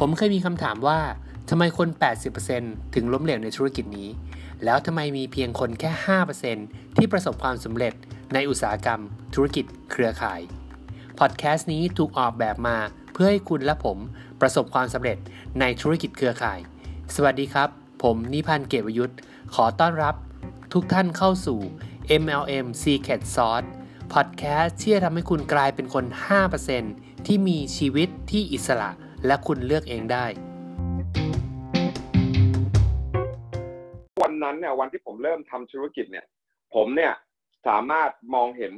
ผมเคยมีคำถามว่าทำไมคน 80%ถึงล้มเหลวในธุรกิจนี้ แล้วทำไมมีเพียงคนแค่ 5%ที่ประสบความสำเร็จในอุตสาหกรรม ธุรกิจเครือข่าย พอดแคสต์นี้ถูกออกแบบมาเพื่อให้คุณและผมประสบความสำเร็จในธุรกิจเครือข่าย สวัสดีครับ ผมนิพันธ์เกตวยุทธ์ ขอต้อนรับทุกท่านเข้าสู่ MLM Secret Sauce พอดแคสต์ที่จะทำให้คุณกลายเป็นคน 5%ที่มีชีวิตที่อิสระ และคุณเลือกเองได้ วันนั้นเนี่ยวันที่ผมเริ่มทำธุรกิจเนี่ย ผมเนี่ยสามารถมองเห็น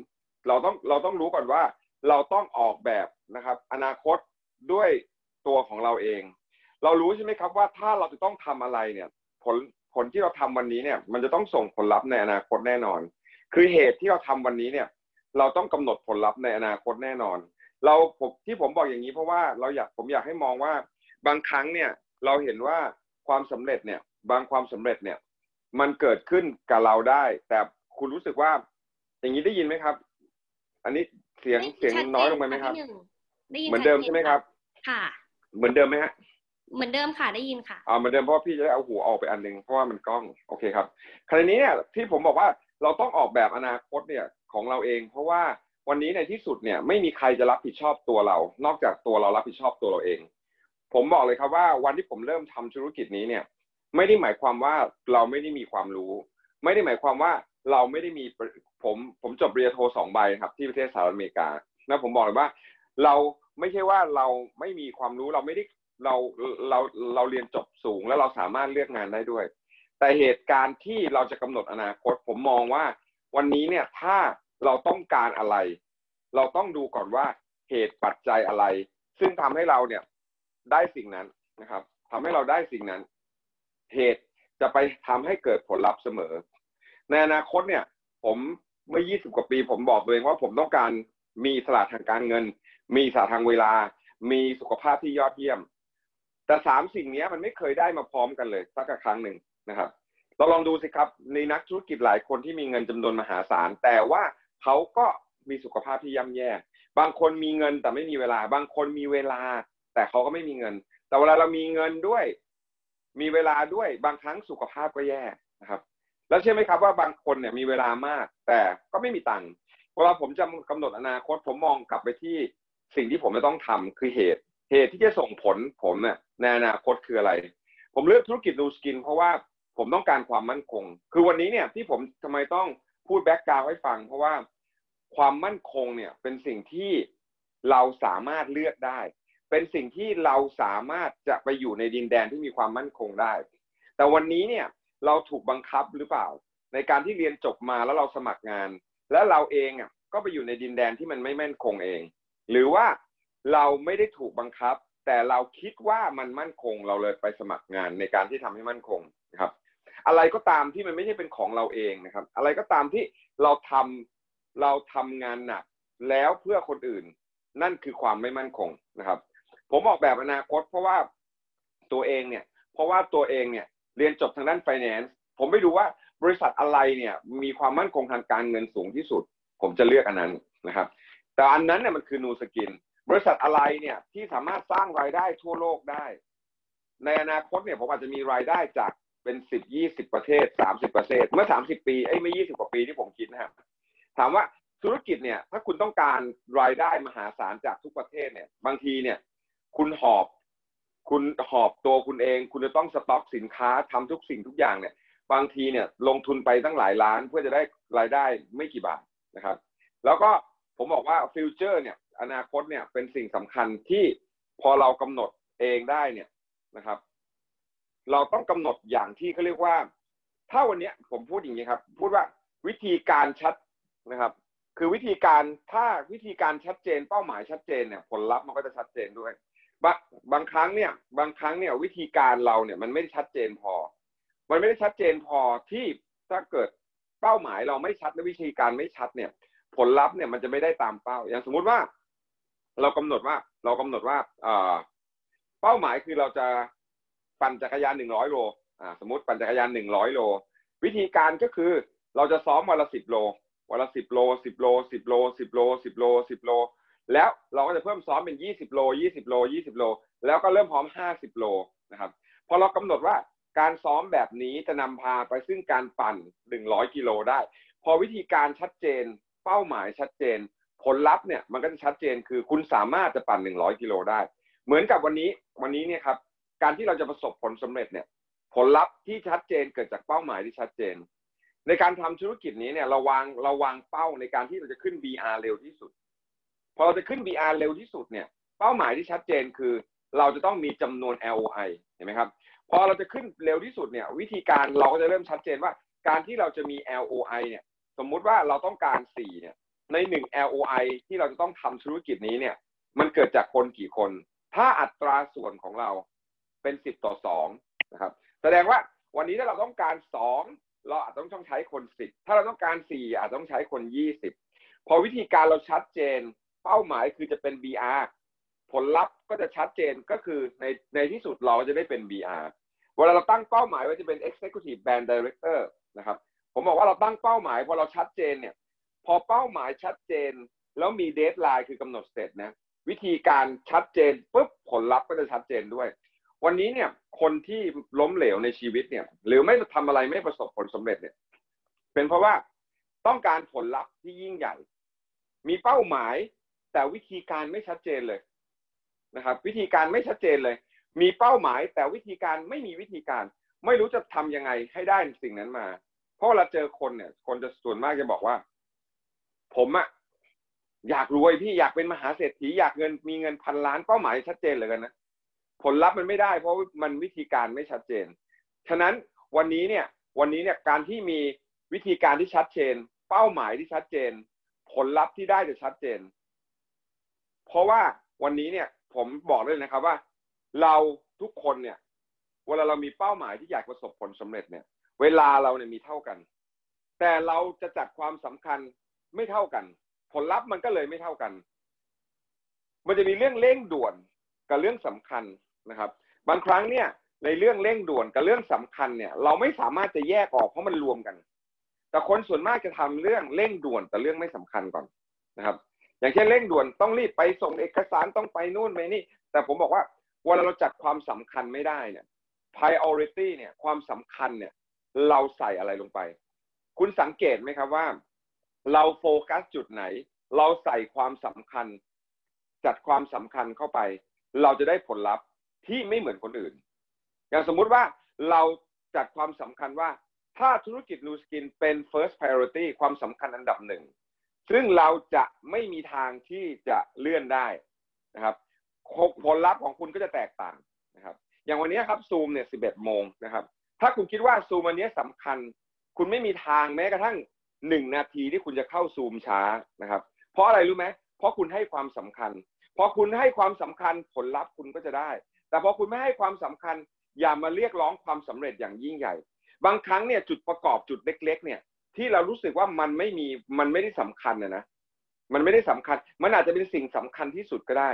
เราต้องเราต้องรู้ก่อนว่า เราต้องออกแบบนะครับ อนาคตด้วยตัวของเราเอง เรารู้ใช่ไหมครับว่าถ้าเราจะต้องทำอะไรเนี่ย ผลผลที่เราทำวันนี้เนี่ย มันจะต้องส่งผลลัพธ์ในอนาคตแน่นอน คือเหตุที่เราทำวันนี้เนี่ย เราต้องกำหนดผลลัพธ์ในอนาคตแน่นอน เราผมที่ผมบอกอย่างนี้เพราะว่าเราอยากผมอยากให้มองว่าบางครั้งเนี่ยเราเห็นว่าความสำเร็จเนี่ย บางความสำเร็จเนี่ย มันเกิดขึ้นกับเราได้ แต่คุณรู้สึกว่า อย่างนี้ได้ยินไหมครับ อันนี้เสียงเสียงน้อยลงไปไหมครับเหมือนเดิมใช่ไหมครับ ค่ะ เหมือนเดิมไหมฮะเหมือนเดิมค่ะได้ยินค่ะอ่าเหมือนเดิมเพราะว่าพี่จะได้เอาหูออกไปอันหนึงเพราะว่ามันกล้องโอเคครับคราวนี้เนี่ยที่ผมบอกว่าเราต้องออกแบบอนาคตเนี่ยของเราเอง เพราะว่า วันนี้ในที่สุดเนี่ยไม่มีใครจะรับผิดชอบตัวเรา นอกจากตัวเรารับผิดชอบตัวเราเอง ผมบอกเลยครับว่าวันที่ผมเริ่มทำธุรกิจนี้เนี่ย ไม่ได้หมายความว่าเราไม่ได้มีความรู้ ไม่ได้หมายความว่าเราไม่ได้มีผมผมจบปริญญาโทสองใบครับ ที่ประเทศสหรัฐอเมริกานะผมบอกเลยว่า เราไม่ใช่ว่าเราไม่มีความรู้เราไม่ได้เราเราเราเรียนจบสูงแล้วเราสามารถเลือกงานได้ด้วย แต่เหตุการณ์ที่เราจะกำหนดอนาคต ผมมองว่าวันนี้เนี่ยถ้า เราต้องการอะไร เราต้องดูก่อนว่าเหตุปัจจัยอะไร ซึ่งทำให้เราเนี่ยได้สิ่งนั้นนะครับทำให้เราได้สิ่งนั้น เหตุจะไปทำให้เกิดผลลัพธ์เสมอ ในอนาคตเนี่ย ผมเมื่อ 20 กว่าปี ผมบอกตัวเองว่าผมต้องการมีอิสระทางการเงิน มีสระทางเวลา มีสุขภาพที่ยอดเยี่ยม แต่สามสิ่งนี้มันไม่เคยได้มาพร้อมกันเลยสักครั้งหนึ่งนะครับ เราลองดูสิครับในนักธุรกิจหลายคนที่มีเงินจำนวนมหาศาล แต่ว่า เขาก็มีสุขภาพที่ย่ำแย่ บางคนมีเงินแต่ไม่มีเวลา บางคนมีเวลา แต่เขาก็ไม่มีเงิน แต่เวลาเรามีเงินด้วย มีเวลาด้วยบางครั้งสุขภาพก็แย่นะครับ แล้วเชื่อไหมครับว่าบางคนเนี่ยมีเวลามาก แต่ก็ไม่มีตังค์เวลาผมจะกำหนดอนาคตผมมองกลับไปที่สิ่งที่ผมจะต้องทำคือเหตุ เหตุที่จะส่งผลผมเนี่ยในอนาคตคืออะไร ผมเลือกธุรกิจ Nu Skin เพราะว่าผมต้องการความมั่นคง คือวันนี้เนี่ยที่ผมทำไมต้อง พูด background ให้ฟัง เพราะว่าความมั่นคงเนี่ยเป็นสิ่งที่เราสามารถเลือกได้ เป็นสิ่งที่เราสามารถจะไปอยู่ในดินแดนที่มีความมั่นคงได้ แต่วันนี้เนี่ยเราถูกบังคับหรือเปล่า ในการที่เรียนจบมาแล้วเราสมัครงาน แล้วเราเองอะก็ไปอยู่ในดินแดนที่มันไม่มั่นคงเอง หรือว่าเราไม่ได้ถูกบังคับ แต่เราคิดว่ามันมั่นคงเราเลยไปสมัครงานในการที่ทำให้มั่นคงนะครับ อะไรก็ตามที่มันไม่ใช่เป็นของเราเองนะครับ อะไรก็ตามที่เราทำเราทำงานหนักแล้วเพื่อคนอื่น นั่นคือความไม่มั่นคงนะครับ ผมออกแบบอนาคต เพราะว่าตัวเองเนี่ย เพราะว่าตัวเองเนี่ยเรียนจบทางด้าน finance ผมไม่รู้ว่าบริษัทอะไรเนี่ย มีความมั่นคงทางการเงินสูงที่สุด ผมจะเลือกอันนั้นนะครับ แต่อันนั้นเนี่ยมันคือนูสกินบริษัทอะไรเนี่ยที่สามารถสร้างรายได้ทั่วโลกได้ ในอนาคตเนี่ยผมอาจจะมีรายได้จาก เป็นสิบยี่สิบประเทศสามสิบประเทศเมื่อสามสิบปีไอ้ไม่ยี่สิบกว่าปีที่ผมคิดนะครับถามว่าธุรกิจเนี่ยถ้าคุณต้องการรายได้มหาศาลจากทุกประเทศเนี่ย บางทีเนี่ย คุณหอบ คุณหอบตัวคุณเอง คุณจะต้องสต็อกสินค้าทำทุกสิ่งทุกอย่างเนี่ย บางทีเนี่ย ลงทุนไปตั้งหลายล้านเพื่อจะได้รายได้ไม่กี่บาทนะครับ แล้วก็ผมบอกว่า future เนี่ย อนาคตเนี่ยเป็นสิ่งสำคัญที่พอเรากำหนดเองได้เนี่ยนะครับ เราต้องกำหนดอย่างที่เขาเรียกว่า ถ้าวันนี้ผมพูดอย่างนี้ครับ พูดว่าวิธีการชัดนะครับ คือวิธีการถ้าวิธีการชัดเจน เป้าหมายชัดเจนเนี่ย ผลลัพธ์มันก็จะชัดเจนด้วยบางบางครั้งเนี่ย บางครั้งเนี่ย วิธีการเราเนี่ยมันไม่ได้ชัดเจนพอ มันไม่ได้ชัดเจนพอที่ถ้าเกิดเป้าหมายเราไม่ชัดและวิธีการไม่ชัดเนี่ย ผลลัพธ์เนี่ยมันจะไม่ได้ตามเป้า อย่างสมมุติว่า เรากำหนดว่า เรากำหนดว่าเออเป้าหมายคือเราจะ ปั่นจักรยานหนึ่งร้อยโลอ่าสมมติปั่นจักรยานหนึ่งร้อยโล วิธีการก็คือเราจะซ้อมวันละสิบโลวันละสิบโลสิบโลสิบโลสิบโลสิบโลสิบโล แล้วเราก็จะเพิ่มซ้อมเป็นยี่สิบโลยี่สิบโลยี่สิบโล แล้วก็เริ่มพร้อม50โลนะครับพอเรากำหนดว่าการซ้อมแบบนี้จะนำพาไปซึ่งการปั่น100กิโลได้ พอวิธีการชัดเจน เป้าหมายชัดเจน ผลลัพธ์เนี่ยมันก็จะชัดเจนคือคุณสามารถจะปั่น100กิโลได้ เหมือนกับวันนี้วันนี้เนี่ยครับ การที่เราจะประสบผลสำเร็จเนี่ย ผลลัพธ์ที่ชัดเจนเกิดจากเป้าหมายที่ชัดเจน ในการทำธุรกิจนี้เนี่ยเราวางเราวางเป้าในการที่เราจะขึ้น BR เร็วที่สุด พอเราจะขึ้น BR เร็วที่สุดเนี่ย เป้าหมายที่ชัดเจนคือ เราจะต้องมีจำนวน LOI เห็นไหมครับพอเราจะขึ้นเร็วที่สุดเนี่ย วิธีการเราก็จะเริ่มชัดเจนว่า การที่เราจะมี LOI เนี่ย สมมุติว่าเราต้องการ4เนี่ยในหนึ่ง LOI ที่เราจะต้องทำธุรกิจนี้เนี่ย มันเกิดจากคนกี่คน ถ้าอัตราส่วนของเรา เป็น10ต่อ2นะครับ แสดงว่าวันนี้ถ้าเราต้องการ2เราอาจต้องต้องใช้คน10ถ้าเราต้องการ4อาจต้องใช้คน20พอวิธีการเราชัดเจน เป้าหมายคือจะเป็น BR ผลลัพธ์ก็จะชัดเจนก็คือในในที่สุดเราจะได้เป็น BR เวลาเราตั้งเป้าหมายว่าจะเป็น Executive Band Director นะครับ ผมบอกว่าเราตั้งเป้าหมายพอเราชัดเจนเนี่ย พอเป้าหมายชัดเจน แล้วมีเดทไลน์คือกำหนดเสร็จนะวิธีการชัดเจนปุ๊บผลลัพธ์ก็จะชัดเจนด้วย วันนี้เนี่ย คนที่ล้มเหลวในชีวิตเนี่ย หรือไม่ทำอะไรไม่ประสบผลสำเร็จเนี่ย เป็นเพราะว่าต้องการผลลัพธ์ที่ยิ่งใหญ่ มีเป้าหมาย แต่วิธีการไม่ชัดเจนเลยนะครับ วิธีการไม่ชัดเจนเลย มีเป้าหมายแต่วิธีการไม่มีวิธีการ ไม่รู้จะทํำยังไงให้ได้สิ่งนั้นมา เพราะเวลาเจอคนเนี่ย คนจะส่วนมากจะบอกว่า ผมอะอยากรวยพี่อยากเป็นมหาเศรษฐีอยากเงินมีเงินพันล้านเป้าหมายชัดเจนเลยกันนะ ผลลัพธ์มันไม่ได้เพราะมันวิธีการไม่ชัดเจน ฉะนั้นวันนี้เนี่ยวันนี้เนี่ยการที่มีวิธีการที่ชัดเจน เป้าหมายที่ชัดเจน ผลลัพธ์ที่ได้จะชัดเจน เพราะว่าวันนี้เนี่ยผมบอกเลยนะครับว่า เราทุกคนเนี่ยเวลาเรามีเป้าหมายที่อยากประสบผลสำเร็จเนี่ย เวลาเราเนี่ยมีเท่ากัน แต่เราจะจัดความสำคัญไม่เท่ากัน ผลลัพธ์มันก็เลยไม่เท่ากัน มันจะมีเรื่องเร่งด่วนกับเรื่องสำคัญ นะครับบางครั้งเนี่ยในเรื่องเร่งด่วนกับเรื่องสำคัญเนี่ย เราไม่สามารถจะแยกออกเพราะมันรวมกัน แต่คนส่วนมากจะทำเรื่องเร่งด่วนแต่เรื่องไม่สำคัญก่อนนะครับ อย่างเช่นเร่งด่วนต้องรีบไปส่งเอกสารต้องไปนู่นไปนี่ แต่ผมบอกว่าเวลาเราจัดความสำคัญไม่ได้เนี่ย priority เนี่ยความสำคัญเนี่ย เราใส่อะไรลงไป คุณสังเกตไหมครับว่า เราโฟกัสจุดไหน เราใส่ความสำคัญ จัดความสำคัญเข้าไป เราจะได้ผลลัพธ์ ที่ไม่เหมือนคนอื่น อย่างสมมุติว่าเราจัดความสำคัญว่า ถ้าธุรกิจนูสกินเป็น first priority ความสำคัญอันดับหนึ่ง ซึ่งเราจะไม่มีทางที่จะเลื่อนได้นะครับผลลัพธ์ของคุณก็จะแตกต่างนะครับ อย่างวันนี้ครับซูมเนี่ย11โมงนะครับ ถ้าคุณคิดว่าซูมวันนี้สำคัญ คุณไม่มีทางแม้กระทั่งหนึ่งนาทีที่คุณจะเข้าซูมช้านะครับ เพราะอะไรรู้ไหมเพราะคุณให้ความสำคัญพอคุณให้ความสำคัญผลลัพธ์คุณก็จะได้ แต่พอคุณไม่ให้ความสำคัญ อย่ามาเรียกร้องความสำเร็จอย่างยิ่งใหญ่ บางครั้งเนี่ยจุดประกอบจุดเล็ก ๆ เนี่ย ที่เรารู้สึกว่ามันไม่มีมันไม่ได้สำคัญนะนะมันไม่ได้สำคัญ มันอาจจะเป็นสิ่งสำคัญที่สุดก็ได้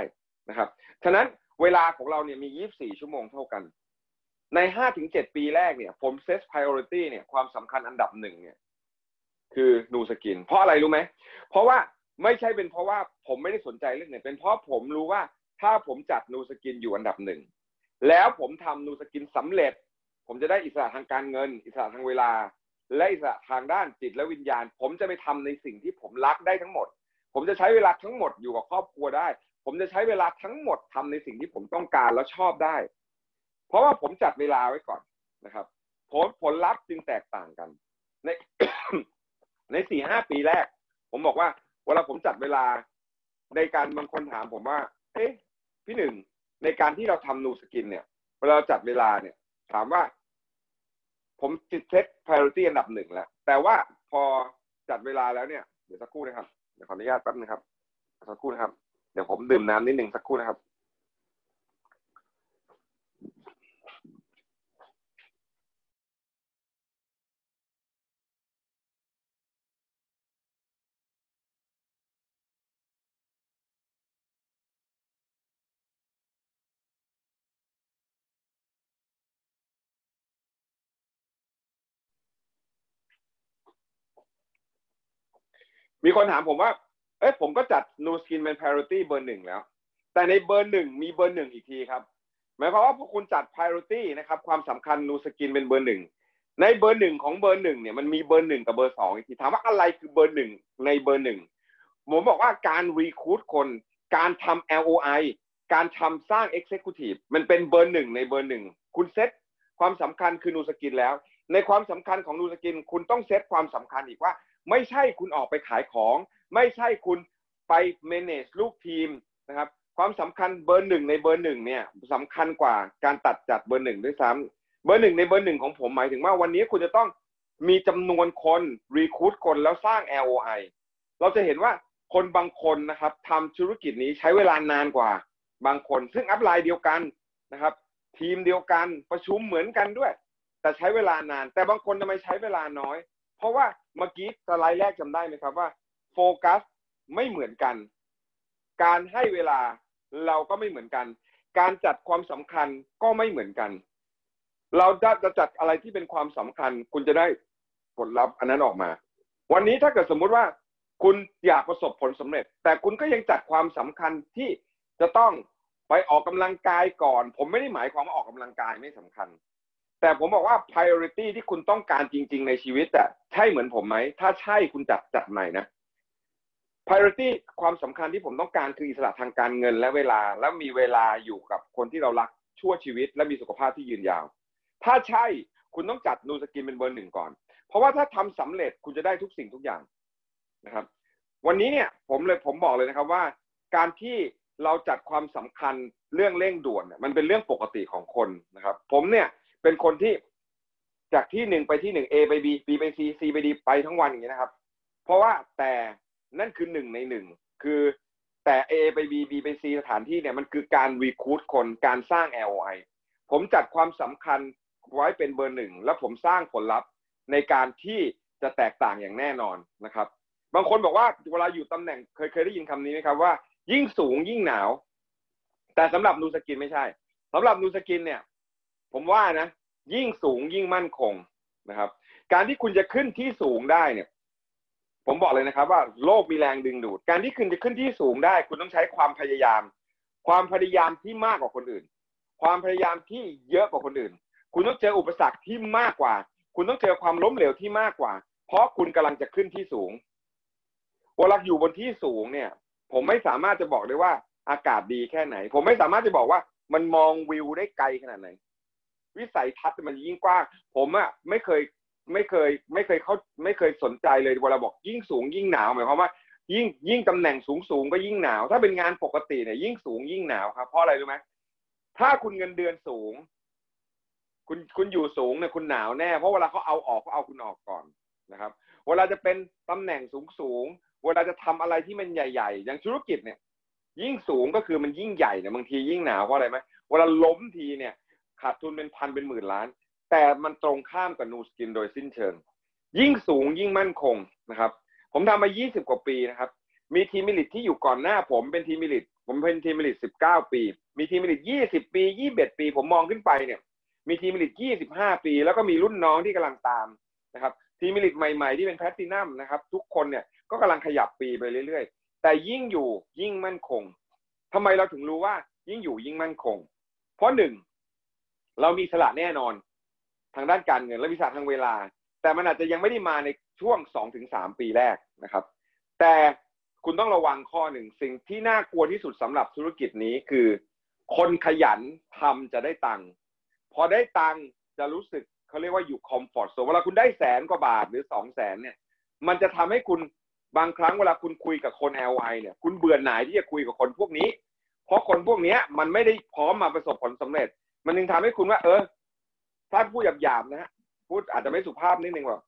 นะครับ ฉะนั้นเวลาของเราเนี่ยมี 24 ชั่วโมงเท่ากัน ใน 5-7 ปีแรกเนี่ย ผมเซต priority เนี่ยความสำคัญอันดับหนึ่งเนี่ย คือนูสกิน เพราะอะไรรู้ไหม เพราะว่าไม่ใช่เป็นเพราะว่าผมไม่ได้สนใจเรื่องเงินเป็นเพราะผมรู้ว่า ถ้าผมจัดนูสกินอยู่อันดับหนึ่งแล้วผมทำนูสกินสำเร็จ ผมจะได้อิสระทางการเงิน อิสระทางเวลา และอิสระทางด้านจิตและวิญญาณ ผมจะไปทำในสิ่งที่ผมรักได้ทั้งหมด ผมจะใช้เวลาทั้งหมดอยู่กับครอบครัวได้ ผมจะใช้เวลาทั้งหมดทำในสิ่งที่ผมต้องการแล้วชอบได้ เพราะว่าผมจัดเวลาไว้ก่อนนะครับผลผลลัพธ์จึงแตกต่างกัน ในในสี่ห้าปีแรก ผมบอกว่าเวลาผมจัดเวลาในการบางคนถามผมว่า เอ๊ะ พี่หนึ่งในการที่เราทำนูสกินเนี่ยเวลาจัดเวลาเนี่ย ถามว่า ผมจิตเซตพาราตี้อันดับหนึ่งแล้ว แต่ว่าพอจัดเวลาแล้วเนี่ย เดี๋ยวสักครู่นะครับ เดี๋ยวขออนุญาตแป๊บนึงครับ สักครู่นะครับ เดี๋ยวผมดื่มน้ำนิดหนึ่งสักครู่นะครับ มีคนถามผมว่า เอ้ยผมก็จัด Nu Skin เป็น priority เบอร์หนึ่งแล้ว แต่ในเบอร์หนึ่งมีเบอร์หนึ่งอีกทีครับ หมายความว่าพวกคุณจัด priority นะครับ ความสำคัญ Nu Skin เป็นเบอร์หนึ่ง ในเบอร์หนึ่งของเบอร์หนึ่งเนี่ยมันมีเบอร์หนึ่งกับเบอร์สองอีกที ถามว่าอะไรคือเบอร์หนึ่งในเบอร์หนึ่ง ผมบอกว่าการ recruit คน การทำ LOI การทำสร้าง Executive มันเป็นเบอร์หนึ่งในเบอร์หนึ่ง คุณเซตความสำคัญคือ Nu Skin แล้ว ในความสำคัญของ Nu Skin คุณต้องเซตความสำคัญอีกว่า ไม่ใช่คุณออกไปขายของ ไม่ใช่คุณไป manage ลูกทีมนะครับ ความสำคัญเบอร์หนึ่งในเบอร์หนึ่งเนี่ยสำคัญกว่าการตัดจัดเบอร์หนึ่งด้วยซ้ำเบอร์หนึ่งในเบอร์หนึ่งของผมหมายถึงว่าวันนี้คุณจะต้องมีจำนวนคน recruit คนแล้วสร้าง LOI เราจะเห็นว่าคนบางคนนะครับทำธุรกิจนี้ใช้เวลานานกว่าบางคน ซึ่ง upline เดียวกันนะครับ ทีมเดียวกันประชุมเหมือนกันด้วย แต่ใช้เวลานาน แต่บางคนทำไมใช้เวลาน้อย เพราะว่า เมื่อกี้สไลด์แรกจำได้ไหมครับว่า โฟกัสไม่เหมือนกัน การให้เวลาเราก็ไม่เหมือนกัน การจัดความสำคัญก็ไม่เหมือนกัน เราจะจะจัดอะไรที่เป็นความสำคัญ คุณจะได้ผลลัพธ์อันนั้นออกมา วันนี้ถ้าเกิดสมมุติว่าคุณอยากประสบผลสำเร็จ แต่คุณก็ยังจัดความสำคัญที่จะต้องไปออกกำลังกายก่อน ผมไม่ได้หมายความว่าออกกำลังกายไม่สำคัญ แต่ผมบอกว่า priority ที่คุณต้องการจริง ๆ ในชีวิตอะใช่เหมือนผมไหม ถ้าใช่คุณจัดจัดใหม่นะ priority ความสำคัญที่ผมต้องการคืออิสระทางการเงินและเวลา แล้วมีเวลาอยู่กับคนที่เรารักชั่วชีวิต และมีสุขภาพที่ยืนยาว ถ้าใช่คุณต้องจัดนูสกินเป็นเบอร์หนึ่งก่อน เพราะว่าถ้าทำสำเร็จคุณจะได้ทุกสิ่งทุกอย่างนะครับ วันนี้เนี่ยผมเลยผมบอกเลยนะครับว่า การที่เราจัดความสำคัญเรื่องเร่งด่วนเนี่ยมันเป็นเรื่องปกติของคนนะครับ ผมเนี่ย เป็นคนที่จากที่หนึ่งไปที่หนึ่ง A ไป B B ไป C C ไป D ไปทั้งวันอย่างนี้นะครับ เพราะว่าแต่นั่นคือหนึ่งในหนึ่งคือแต่ A ไป B B ไป C สถานที่เนี่ยมันคือการรีคูดคนการสร้าง LOI ผมจัดความสำคัญไว้เป็นเบอร์หนึ่งแล้วผมสร้างผลลัพธ์ในการที่จะแตกต่างอย่างแน่นอนนะครับ บางคนบอกว่าเวลาอยู่ตำแหน่งเคยเคยได้ยินคำนี้ไหมครับว่า ยิ่งสูงยิ่งหนาว แต่สำหรับนูสกินไม่ใช่สำหรับนูสกินเนี่ย ผมว่านะ ยิ่งสูงยิ่งมั่นคงนะครับ การที่คุณจะขึ้นที่สูงได้เนี่ย ผมบอกเลยนะครับว่าโลกมีแรงดึงดูด การที่คุณจะขึ้นที่สูงได้ คุณต้องใช้ความพยายาม ความพยายามที่มากกว่าคนอื่น ความพยายามที่เยอะกว่าคนอื่น คุณต้องเจออุปสรรคที่มากกว่า คุณต้องเจอความล้มเหลวที่มากกว่า เพราะคุณกำลังจะขึ้นที่สูงเวลาอยู่บนที่สูงเนี่ย ผมไม่สามารถจะบอกได้ว่าอากาศดีแค่ไหน ผมไม่สามารถจะบอกว่ามันมองวิวได้ไกลขนาดไหน วิสัยทัศน์มันยิ่งกว้าง ผมอะไม่เคยไม่เคยไม่เคยเขาไม่เคยสนใจเลยเวลาบอกยิ่งสูงยิ่งหนาวหมายความว่ายิ่งยิ่งตำแหน่งสูงสูงก็ยิ่งหนาว ถ้าเป็นงานปกติเนี่ยยิ่งสูงยิ่งหนาวครับเพราะอะไรรู้ไหมถ้าคุณเงินเดือนสูง คุณคุณอยู่สูงเนี่ยคุณหนาวแน่ เพราะเวลาเขาเอาออกเขาเอาคุณออกก่อนนะครับ เวลาจะเป็นตำแหน่งสูงสูงเวลาจะทำอะไรที่มันใหญ่ ๆ อย่างธุรกิจเนี่ย ยิ่งสูงก็คือมันยิ่งใหญ่เนี่ยบางทียิ่งหนาวเพราะอะไรไหมเวลาล้มทีเนี่ย ขาดทุนเป็นพันเป็นหมื่นล้าน แต่มันตรงข้ามกับ Nu Skin โดยสิ้นเชิง ยิ่งสูงยิ่งมั่นคงนะครับ ผมทำมา 20 กว่าปีนะครับ มี Team Elite ที่อยู่ก่อนหน้าผมเป็น Team Elite ผมเป็น Team Elite 19 ปี มี Team Elite 20 ปี 21 ปี ผมมองขึ้นไปเนี่ย มี Team Elite 25 ปี แล้วก็มีรุ่นน้องที่กำลังตามนะครับ Team Elite ใหม่ๆที่เป็นแพลตินัมนะครับ ทุกคนเนี่ยก็กำลังขยับปีไปเรื่อยๆ แต่ยิ่งอยู่ยิ่งมั่นคงทำไมเราถึงรู้ว่ายิ่งอยู่ยิ่งมั่นคง เพราะหนึ่ง เรามีอิสระแน่นอน ทางด้านการเงินและอิสระทางเวลา แต่มันอาจจะยังไม่ได้มาในช่วงสองถึงสามปีแรกนะครับ แต่คุณต้องระวังข้อหนึ่งสิ่งที่น่ากลัวที่สุดสำหรับธุรกิจนี้คือ คนขยันทำจะได้ตังค์พอได้ตังค์จะรู้สึกเขาเรียกว่าอยู่คอมฟอร์ตโซนเวลาคุณได้แสนกว่าบาทหรือสองแสนเนี่ย มันจะทำให้คุณบางครั้งเวลาคุณคุยกับคน LI เนี่ย คุณเบื่อหน่ายที่จะคุยกับคนพวกนี้ เพราะคนพวกนี้มันไม่ได้พร้อมมาประสบผลสำเร็จ มันจึงทำให้คุณว่า เออ ถ้าพูดหยาบๆนะฮะพูดอาจจะไม่สุภาพนิดนึงว่า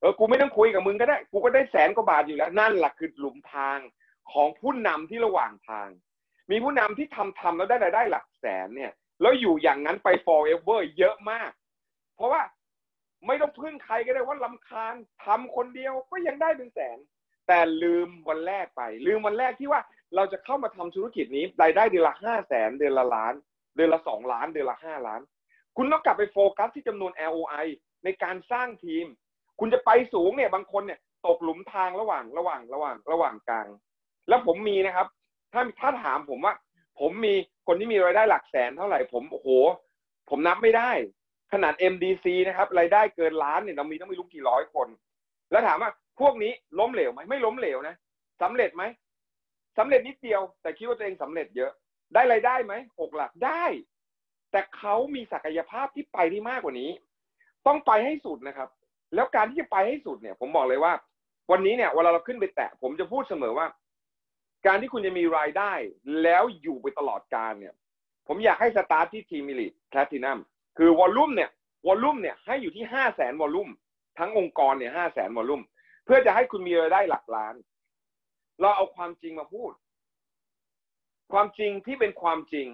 เออกูไม่ต้องคุยกับมึงก็ได้ กูก็ได้แสนกว่าบาทอยู่แล้ว นั่นแหละคือหลุมทางของผู้นำที่ระหว่างทาง มีผู้นำที่ทำทำแล้วได้รายได้หลักแสนเนี่ย แล้วอยู่อย่างนั้นไป forever เยอะมาก เพราะว่าไม่ต้องพึ่งใครก็ได้ว่าลำคาญทำคนเดียวก็ยังได้เป็นแสน แต่ลืมวันแรกไป ลืมวันแรกที่ว่าเราจะเข้ามาทำธุรกิจนี้รายได้เดือนละห้าแสนเดือนละล้าน เดือนละสองล้าน เดือนละห้าล้าน คุณต้องกลับไปโฟกัสที่จำนวน LOI ในการสร้างทีม คุณจะไปสูงเนี่ยบางคนเนี่ยตกหลุมทางระหว่างระหว่างระหว่างระหว่างกลาง แล้วผมมีนะครับ ถ้าถ้าถามผมว่า ผมมีคนที่มีรายได้หลักแสนเท่าไหร่ผมโอ้โห ผมนับไม่ได้ ขนาด MDC นะครับรายได้เกินล้านเนี่ยเรามีต้องไม่รู้กี่ร้อยคน แล้วถามว่าพวกนี้ล้มเหลวไหมไม่ล้มเหลวนะสำเร็จไหมสำเร็จนิดเดียว แต่คิดว่าตัวเองสำเร็จเยอะ ได้รายได้ไหมหกหลักได้ แต่เขามีศักยภาพที่ไปได้มากกว่านี้ ต้องไปให้สุดนะครับ แล้วการที่จะไปให้สุดเนี่ย ผมบอกเลยว่า วันนี้เนี่ยเวลาเราขึ้นไปแตะ ผมจะพูดเสมอว่า การที่คุณจะมีรายได้ แล้วอยู่ไปตลอดกาลเนี่ย ผมอยากให้สตาร์ทที่ทีมิลิแพลตินัมคือ volume เนี่ย volume เนี่ยให้อยู่ที่ห้าแสน volume ทั้งองค์กรเนี่ยห้าแสน volumeเพื่อจะให้คุณมีรายได้หลักล้าน เราเอาความจริงมาพูด ความจริงที่เป็นความจริง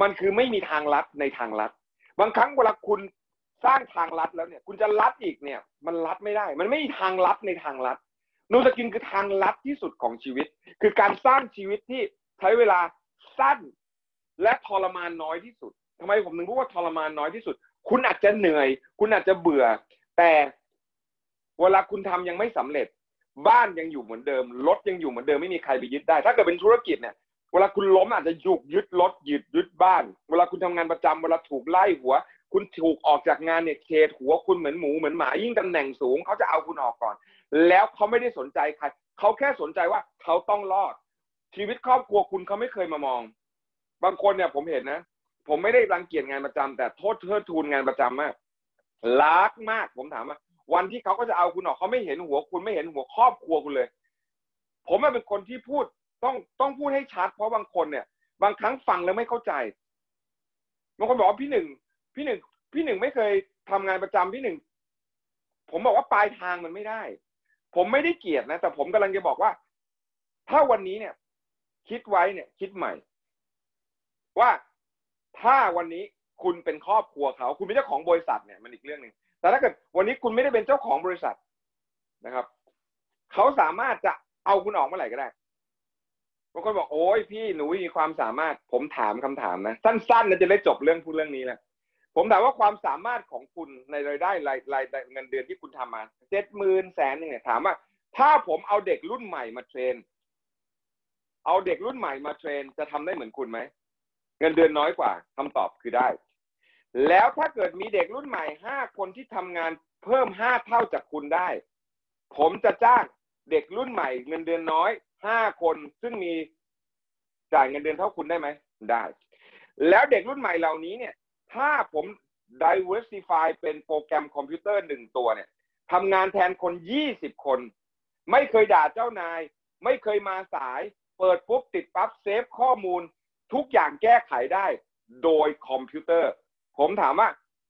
มันคือไม่มีทางลัดในทางลัด บางครั้งเวลาคุณสร้างทางลัดแล้วเนี่ย คุณจะลัดอีกเนี่ย มันลัดไม่ได้ มันไม่มีทางลัดในทางลัดนูสกินคือทางลัดที่สุดของชีวิต คือการสร้างชีวิตที่ใช้เวลาสั้นและทรมานน้อยที่สุดทำไมผมถึงพูดว่าทรมานน้อยที่สุด คุณอาจจะเหนื่อย คุณอาจจะเบื่อ แต่เวลาคุณทำยังไม่สำเร็จ บ้านยังอยู่เหมือนเดิม รถยังอยู่เหมือนเดิมไม่มีใครไปยึดได้ ถ้าเกิดเป็นธุรกิจเนี่ย เวลาคุณล้มอาจจะหยุกยึดรถหยึดยึดบ้าน เวลาคุณทำงานประจำเวลาถูกไล่หัว คุณถูกออกจากงานเนี่ยเคหัวคุณเหมือนหมูเหมือนหมายิ่งตำแหน่งสูงเขาจะเอาคุณออกก่อน แล้วเขาไม่ได้สนใจใครเขาแค่สนใจว่าเขาต้องรอด ชีวิตครอบครัวคุณเขาไม่เคยมามอง บางคนเนี่ยผมเห็นนะ ผมไม่ได้รังเกียจงานประจำแต่โทษเทิดทูนงานประจำมากรักมากผมถามว่า วันที่เขาก็จะเอาคุณออกเขาไม่เห็นหัวคุณไม่เห็นหัวครอบครัวคุณเลย ผมเป็นคนที่พูด ต้องต้องพูดให้ชัดเพราะบางคนเนี่ย บางครั้งฟังแล้วไม่เข้าใจบางคนบอกว่าพี่หนึ่งพี่หนึ่งพี่หนึ่งไม่เคยทำงานประจำพี่หนึ่งผมบอกว่าปลายทางมันไม่ได้ ผมไม่ได้เกลียดนะ แต่ผมกำลังจะบอกว่า ถ้าวันนี้เนี่ย คิดไว้เนี่ย คิดใหม่ ว่าถ้าวันนี้คุณเป็นครอบครัวเขา คุณเป็นเจ้าของบริษัทเนี่ยมันอีกเรื่องหนึ่งแต่ถ้าเกิดวันนี้คุณไม่ได้เป็นเจ้าของบริษัทนะครับ เขาสามารถจะเอาคุณออกเมื่อไหร่ก็ได้ บางคนบอกโอ้ยพี่หนูมีความสามารถ ผมถามคำถามนะ สั้นๆนะจะได้จบเรื่องพูดเรื่องนี้แล้วผมถามว่าความสามารถของคุณในรายได้รายรายเงินเดือนที่คุณทำมาเจ็ดหมื่นแสนหนึ่งเนี่ยถามว่า ถ้าผมเอาเด็กรุ่นใหม่มาเทรน เอาเด็กรุ่นใหม่มาเทรนจะทำได้เหมือนคุณไหมเงินเดือนน้อยกว่าคำตอบคือได้ แล้วถ้าเกิดมีเด็กรุ่นใหม่ห้าคนที่ทำงานเพิ่มห้าเท่าจากคุณได้ ผมจะจ้างเด็กรุ่นใหม่ เงินเดือนน้อย ห้าคนซึ่งมีจ่ายเงินเดือนเท่าคุณได้ไหม ได้ แล้วเด็กรุ่นใหม่เหล่านี้เนี่ย ถ้าผม diversify เป็นโปรแกรมคอมพิวเตอร์หนึ่งตัวเนี่ยทำงานแทนคนยี่สิบคน ไม่เคยด่าเจ้านาย ไม่เคยมาสาย เปิดปุ๊บติดปั๊บ save ข้อมูล ทุกอย่างแก้ไขได้ โดยคอมพิวเตอร์ ผมถามว่า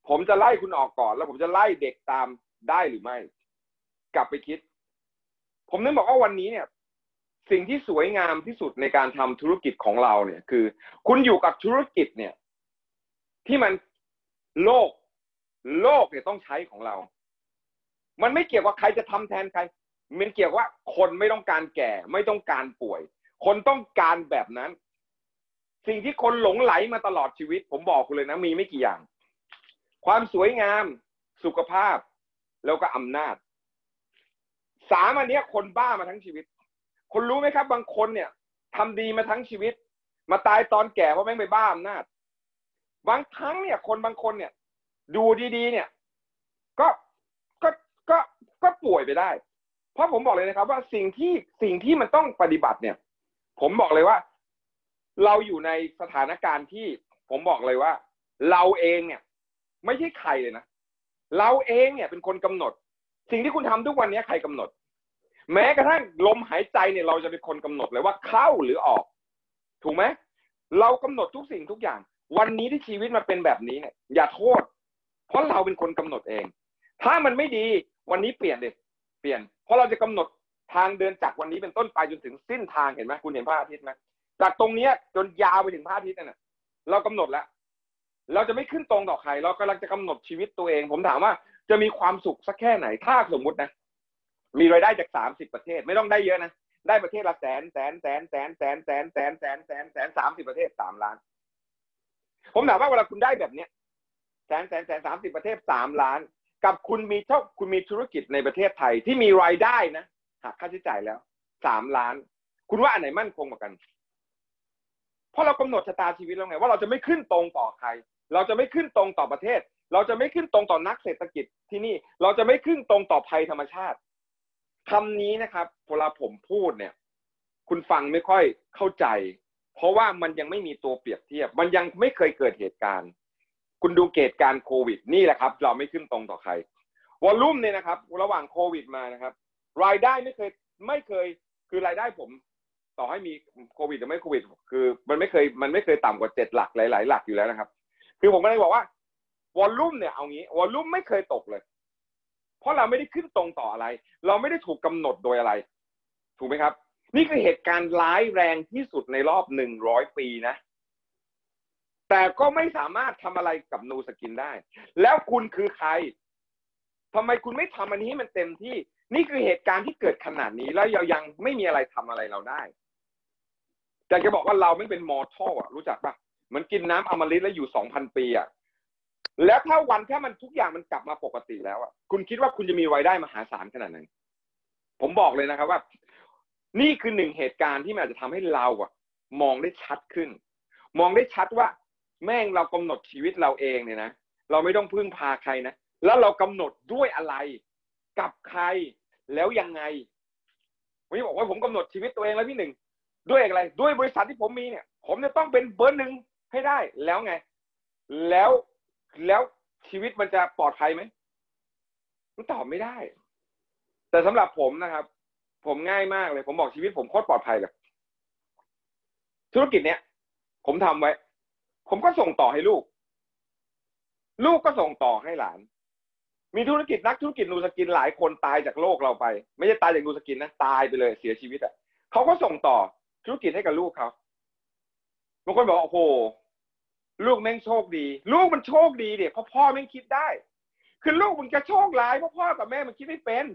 ผมจะไล่คุณออกก่อน แล้วผมจะไล่เด็กตามได้หรือไม่ กลับไปคิด ผมนึกบอกว่าวันนี้เนี่ย สิ่งที่สวยงามที่สุดในการทำธุรกิจของเราเนี่ย คือ คุณอยู่กับธุรกิจเนี่ย ที่มันโลก โลกเนี่ยต้องใช้ของเรา มันไม่เกี่ยวกับใครจะทำแทนใคร มันเกี่ยวว่าคนไม่ต้องการแก่ ไม่ต้องการป่วย คนต้องการแบบนั้น สิ่งที่คนหลงไหลมาตลอดชีวิต ผมบอกคุณเลยนะ มีไม่กี่อย่าง ความสวยงาม สุขภาพ แล้วก็อำนาจ สามอันนี้คนบ้ามาทั้งชีวิต คนรู้ไหมครับ บางคนเนี่ยทำดีมาทั้งชีวิต มาตายตอนแก่เพราะแม่งไปบ้าอำนาจบางครั้งเนี่ย คนบางคนเนี่ย ดูดีๆ เนี่ย ก็ก็ก็ก็ป่วยไปได้ เพราะผมบอกเลยนะครับ ว่าสิ่งที่สิ่งที่มันต้องปฏิบัติเนี่ย ผมบอกเลยว่า เราอยู่ในสถานการณ์ที่ผมบอกเลยว่า เราเองเนี่ย ไม่ใช่ใครเลยนะเราเองเนี่ย เป็นคนกำหนด สิ่งที่คุณทำทุกวันนี้ใครกำหนด แม้กระทั่งลมหายใจเนี่ยเราจะเป็นคนกำหนดเลยว่าเข้าหรือออก ถูกไหมเรากำหนดทุกสิ่งทุกอย่าง วันนี้ที่ชีวิตมันเป็นแบบนี้เนี่ยอย่าโทษ เพราะเราเป็นคนกำหนดเอง ถ้ามันไม่ดีวันนี้เปลี่ยนเลยเปลี่ยน เพราะเราจะกำหนดทางเดินจากวันนี้เป็นต้นไปจนถึงสิ้นทางเห็นไหมคุณเห็นพระอาทิตย์ไหมจากตรงเนี้ยจนยาวไปถึงพระอาทิตย์นั่นแหะเรากำหนดแล้วเราจะไม่ขึ้นตรงต่อใคร เรากำลังจะกำหนดชีวิตตัวเอง ผมถามว่าจะมีความสุขสักแค่ไหนถ้าสมมตินะ มีรายได้จากสามสิบประเทศ ไม่ต้องได้เยอะนะ ได้ประเทศละแสนแสนแสนแสนแสนแสนแสนแสนแสนแสนสามสิบประเทศสามล้าน ผมถามว่าเวลาคุณได้แบบเนี้ยแสนแสนแสนสามสิบประเทศสามล้าน กับคุณมีเท่าคุณมีธุรกิจในประเทศไทยที่มีรายได้นะหักค่าใช้จ่ายแล้วสามล้าน คุณว่าอันไหนมั่นคงกว่ากันเพราะเรากำหนดชะตาชีวิตแล้วไงว่าเราจะไม่ขึ้นตรงต่อใคร เราจะไม่ขึ้นตรงต่อประเทศ เราจะไม่ขึ้นตรงต่อนักเศรษฐกิจที่นี่ เราจะไม่ขึ้นตรงต่อภัยธรรมชาติ คำนี้นะครับเวลาผมพูดเนี่ย คุณฟังไม่ค่อยเข้าใจ เพราะว่ามันยังไม่มีตัวเปรียบเทียบ มันยังไม่เคยเกิดเหตุการณ์ คุณดูเกตการโควิด นี่แหละครับ เราไม่ขึ้นตรงต่อใครวอลลุ่มเนี่ยนะครับ ระหว่างโควิดมานะครับ รายได้ไม่เคยไม่เคย คือรายได้ผม ต่อให้มีโควิดหรือไม่โควิด คือ มันไม่เคยมันไม่เคยต่ำกว่าเจ็ดหลักหลาย ๆ หลักอยู่แล้วนะครับ คือผมก็เลยบอกว่าวอลลุ่มเนี่ยเอางี้วอลลุ่มไม่เคยตกเลย ราะเราไม่ได้ขึ้นตรงต่ออะไร เราไม่ได้ถูกกำหนดโดยอะไร ถูกไหมครับ นี่คือเหตุการณ์ร้ายแรงที่สุดในรอบหนึ่งร้อยปีนะ แต่ก็ไม่สามารถทำอะไรกับนูสกินได้ แล้วคุณคือใครทำไมคุณไม่ทำอันนี้ให้มันเต็มที่ นี่คือเหตุการณ์ที่เกิดขนาดนี้แล้วยังไม่มีอะไรทำอะไรเราได้แต่จะบอกว่าเราไม่เป็นมอร์ทัลอะรู้จักปะเหมือนกินน้ำอมฤตแล้วอยู่สองพันปีอะ แล้วถ้าวันแค่มันทุกอย่างมันกลับมาปกติแล้วอะคุณคิดว่าคุณจะมีรายได้มหาศาลขนาดไหนผมบอกเลยนะครับว่า นี่คือหนึ่งเหตุการณ์ที่มันอาจจะทำให้เราอะ มองได้ชัดขึ้น มองได้ชัดว่า แม่งเรากำหนดชีวิตเราเองเนี่ยนะเราไม่ต้องพึ่งพาใครนะแล้วเรากำหนดด้วยอะไร กับใครแล้วยังไงผมบอกว่าผมกำหนดชีวิตตัวเองแล้วพี่หนึ่งด้วยอะไร ด้วยบริษัทที่ผมมีเนี่ย ผมจะต้องเป็นเบอร์หนึ่งให้ได้แล้วไง แล้ว แล้วชีวิตมันจะปลอดภัยไหมมันตอบไม่ได้ แต่สำหรับผมนะครับ ผมง่ายมากเลย ผมบอกชีวิตผมโคตรปลอดภัยเลยธุรกิจเนี้ยผมทำไว้ ผมก็ส่งต่อให้ลูก ลูกก็ส่งต่อให้หลาน มีธุรกิจนักธุรกิจ Nu Skin หลายคนตายจากโลกเราไป ไม่ใช่ตายจาก Nu Skin นะตายไปเลยเสียชีวิตอะเขาก็ส่งต่อธุรกิจให้กับลูกเขาบางคนบอกโอ้โห ลูกแม่งโชคดี ลูกมันโชคดีเด็กเพราะพ่อแม่งคิดได้ คือลูกมันจะโชคร้ายเพราะพ่อกับแม่มันคิดไม่เป็น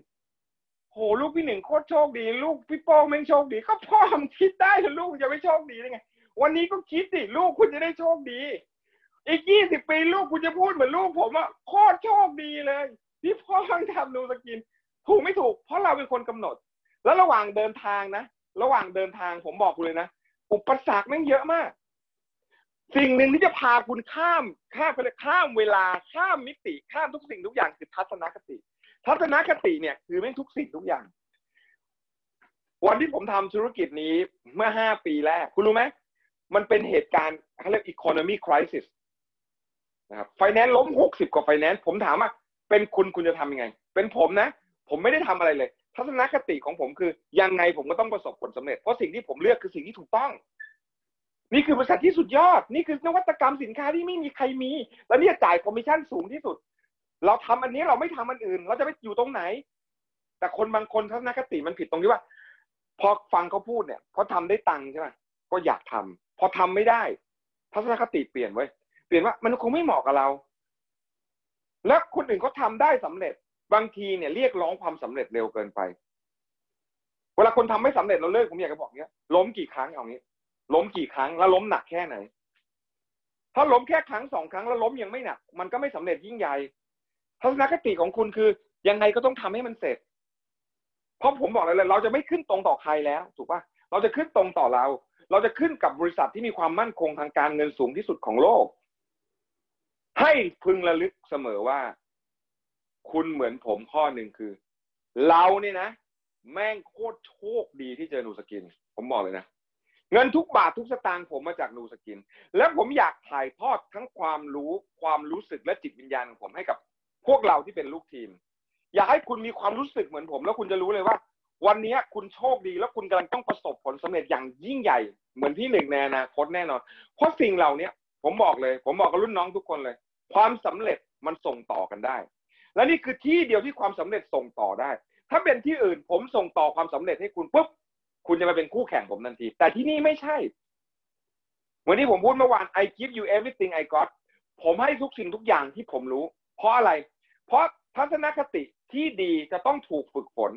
โหลูกพี่หนึ่งโคตรโชคดี ลูกพี่โป้งแม่งโชคดีก็พ่อมันคิดได้แล้วลูกจะไม่โชคดีได้ไง วันนี้ก็คิดดิลูกคุณจะได้โชคดี อีกยี่สิบปีลูกคุณจะพูดเหมือนลูกผมอะโคตรโชคดีเลยที่พ่อทำนูสกิน ถูกไม่ถูก เพราะเราเป็นคนกำหนด แล้วระหว่างเดินทางนะ ระหว่างเดินทางผมบอกคุณเลยนะ อุปสรรคแม่งเยอะมาก สิ่งหนึ่งที่จะพาคุณข้ามข้ามไปเลยข้ามเวลาข้ามมิติข้ามทุกสิ่งทุกอย่างคือทัศนคติ ทัศนคติเนี่ยคือแม่งทุกสิ่งทุกอย่าง วันที่ผมทำธุรกิจนี้เมื่อห้าปีแรก คุณรู้ไหมมันเป็นเหตุการณ์เขาเรียก economy crisis นะครับไฟแนนซ์ล้มหกสิบกว่าไฟแนนซ์ผมถามว่าเป็นคุณคุณจะทำยังไง เป็นผมนะ ผมไม่ได้ทำอะไรเลย ทัศนคติของผมคือยังไงผมก็ต้องประสบผลสำเร็จเพราะสิ่งที่ผมเลือกคือสิ่งที่ถูกต้อง นี่คือบริษัทที่สุดยอด นี่คือนวัตกรรมสินค้าที่ไม่มีใครมี แล้วเนี่ยจ่ายคอมมิชชั่นสูงที่สุด เราทำอันนี้เราไม่ทำอันอื่น เราจะไปอยู่ตรงไหน แต่คนบางคนทัศนคติมันผิดตรงที่ว่า พอฟังเขาพูดเนี่ยเขาทาได้ตังค์ใช่ไหมก็อยากทำพอทำไม่ได้ ทัศนคติเปลี่ยนไว้เปลี่ยนว่ามันคงไม่เหมาะกับเรา แล้วคนอื่นเขาทาได้สำเร็จ บางทีเนี่ยเรียกร้องความสำเร็จเร็วเกินไป เวลาคนทำไม่สำเร็จเราเลิกผมอยากจะบอกเนี้ยล้มกี่ครั้งเอางี้ ล้มกี่ครั้งแล้วล้มหนักแค่ไหน ถ้าล้มแค่ครั้งสองครั้งแล้วล้มยังไม่หนัก มันก็ไม่สำเร็จยิ่งใหญ่ทัศนคติของคุณคือยังไงก็ต้องทำให้มันเสร็จ เพราะผมบอกเลยเลยเราจะไม่ขึ้นตรงต่อใครแล้ว ถูกปะเราจะขึ้นตรงต่อเรา เราจะขึ้นกับบริษัทที่มีความมั่นคงทางการเงินสูงที่สุดของโลก ให้พึงระลึกเสมอว่า คุณเหมือนผมข้อหนึ่งคือ เราเนี่ยนะ แม่งโคตรโชคดีที่เจอนูสกิน ผมบอกเลยนะ เงินทุกบาททุกสตางค์ผมมาจากนูสกิน แล้วผมอยากถ่ายทอดทั้งความรู้ความรู้สึกและจิตวิญญาณของผมให้กับพวกเราที่เป็นลูกทีม อยากให้คุณมีความรู้สึกเหมือนผม แล้วคุณจะรู้เลยว่า วันนี้คุณโชคดีแล้วคุณกำลังต้องประสบผลสำเร็จอย่างยิ่งใหญ่ เหมือนพี่หนึ่งในอนาคตแน่นอน เพราะสิ่งเหล่านี้ผมบอกเลย ผมบอกกับรุ่นน้องทุกคนเลย ความสำเร็จมันส่งต่อกันได้ และนี่คือที่เดียวที่ความสำเร็จส่งต่อได้ ถ้าเป็นที่อื่นผมส่งต่อความสำเร็จให้คุณปุ๊บ คุณจะมาเป็นคู่แข่งผมทันที แต่ที่นี่ไม่ใช่ เหมือนที่ผมพูดเมื่อวาน I give you everything I got ผมให้ทุกสิ่งทุกอย่างที่ผมรู้ เพราะอะไร เพราะทัศนคติที่ดีจะต้องถูกฝึกฝน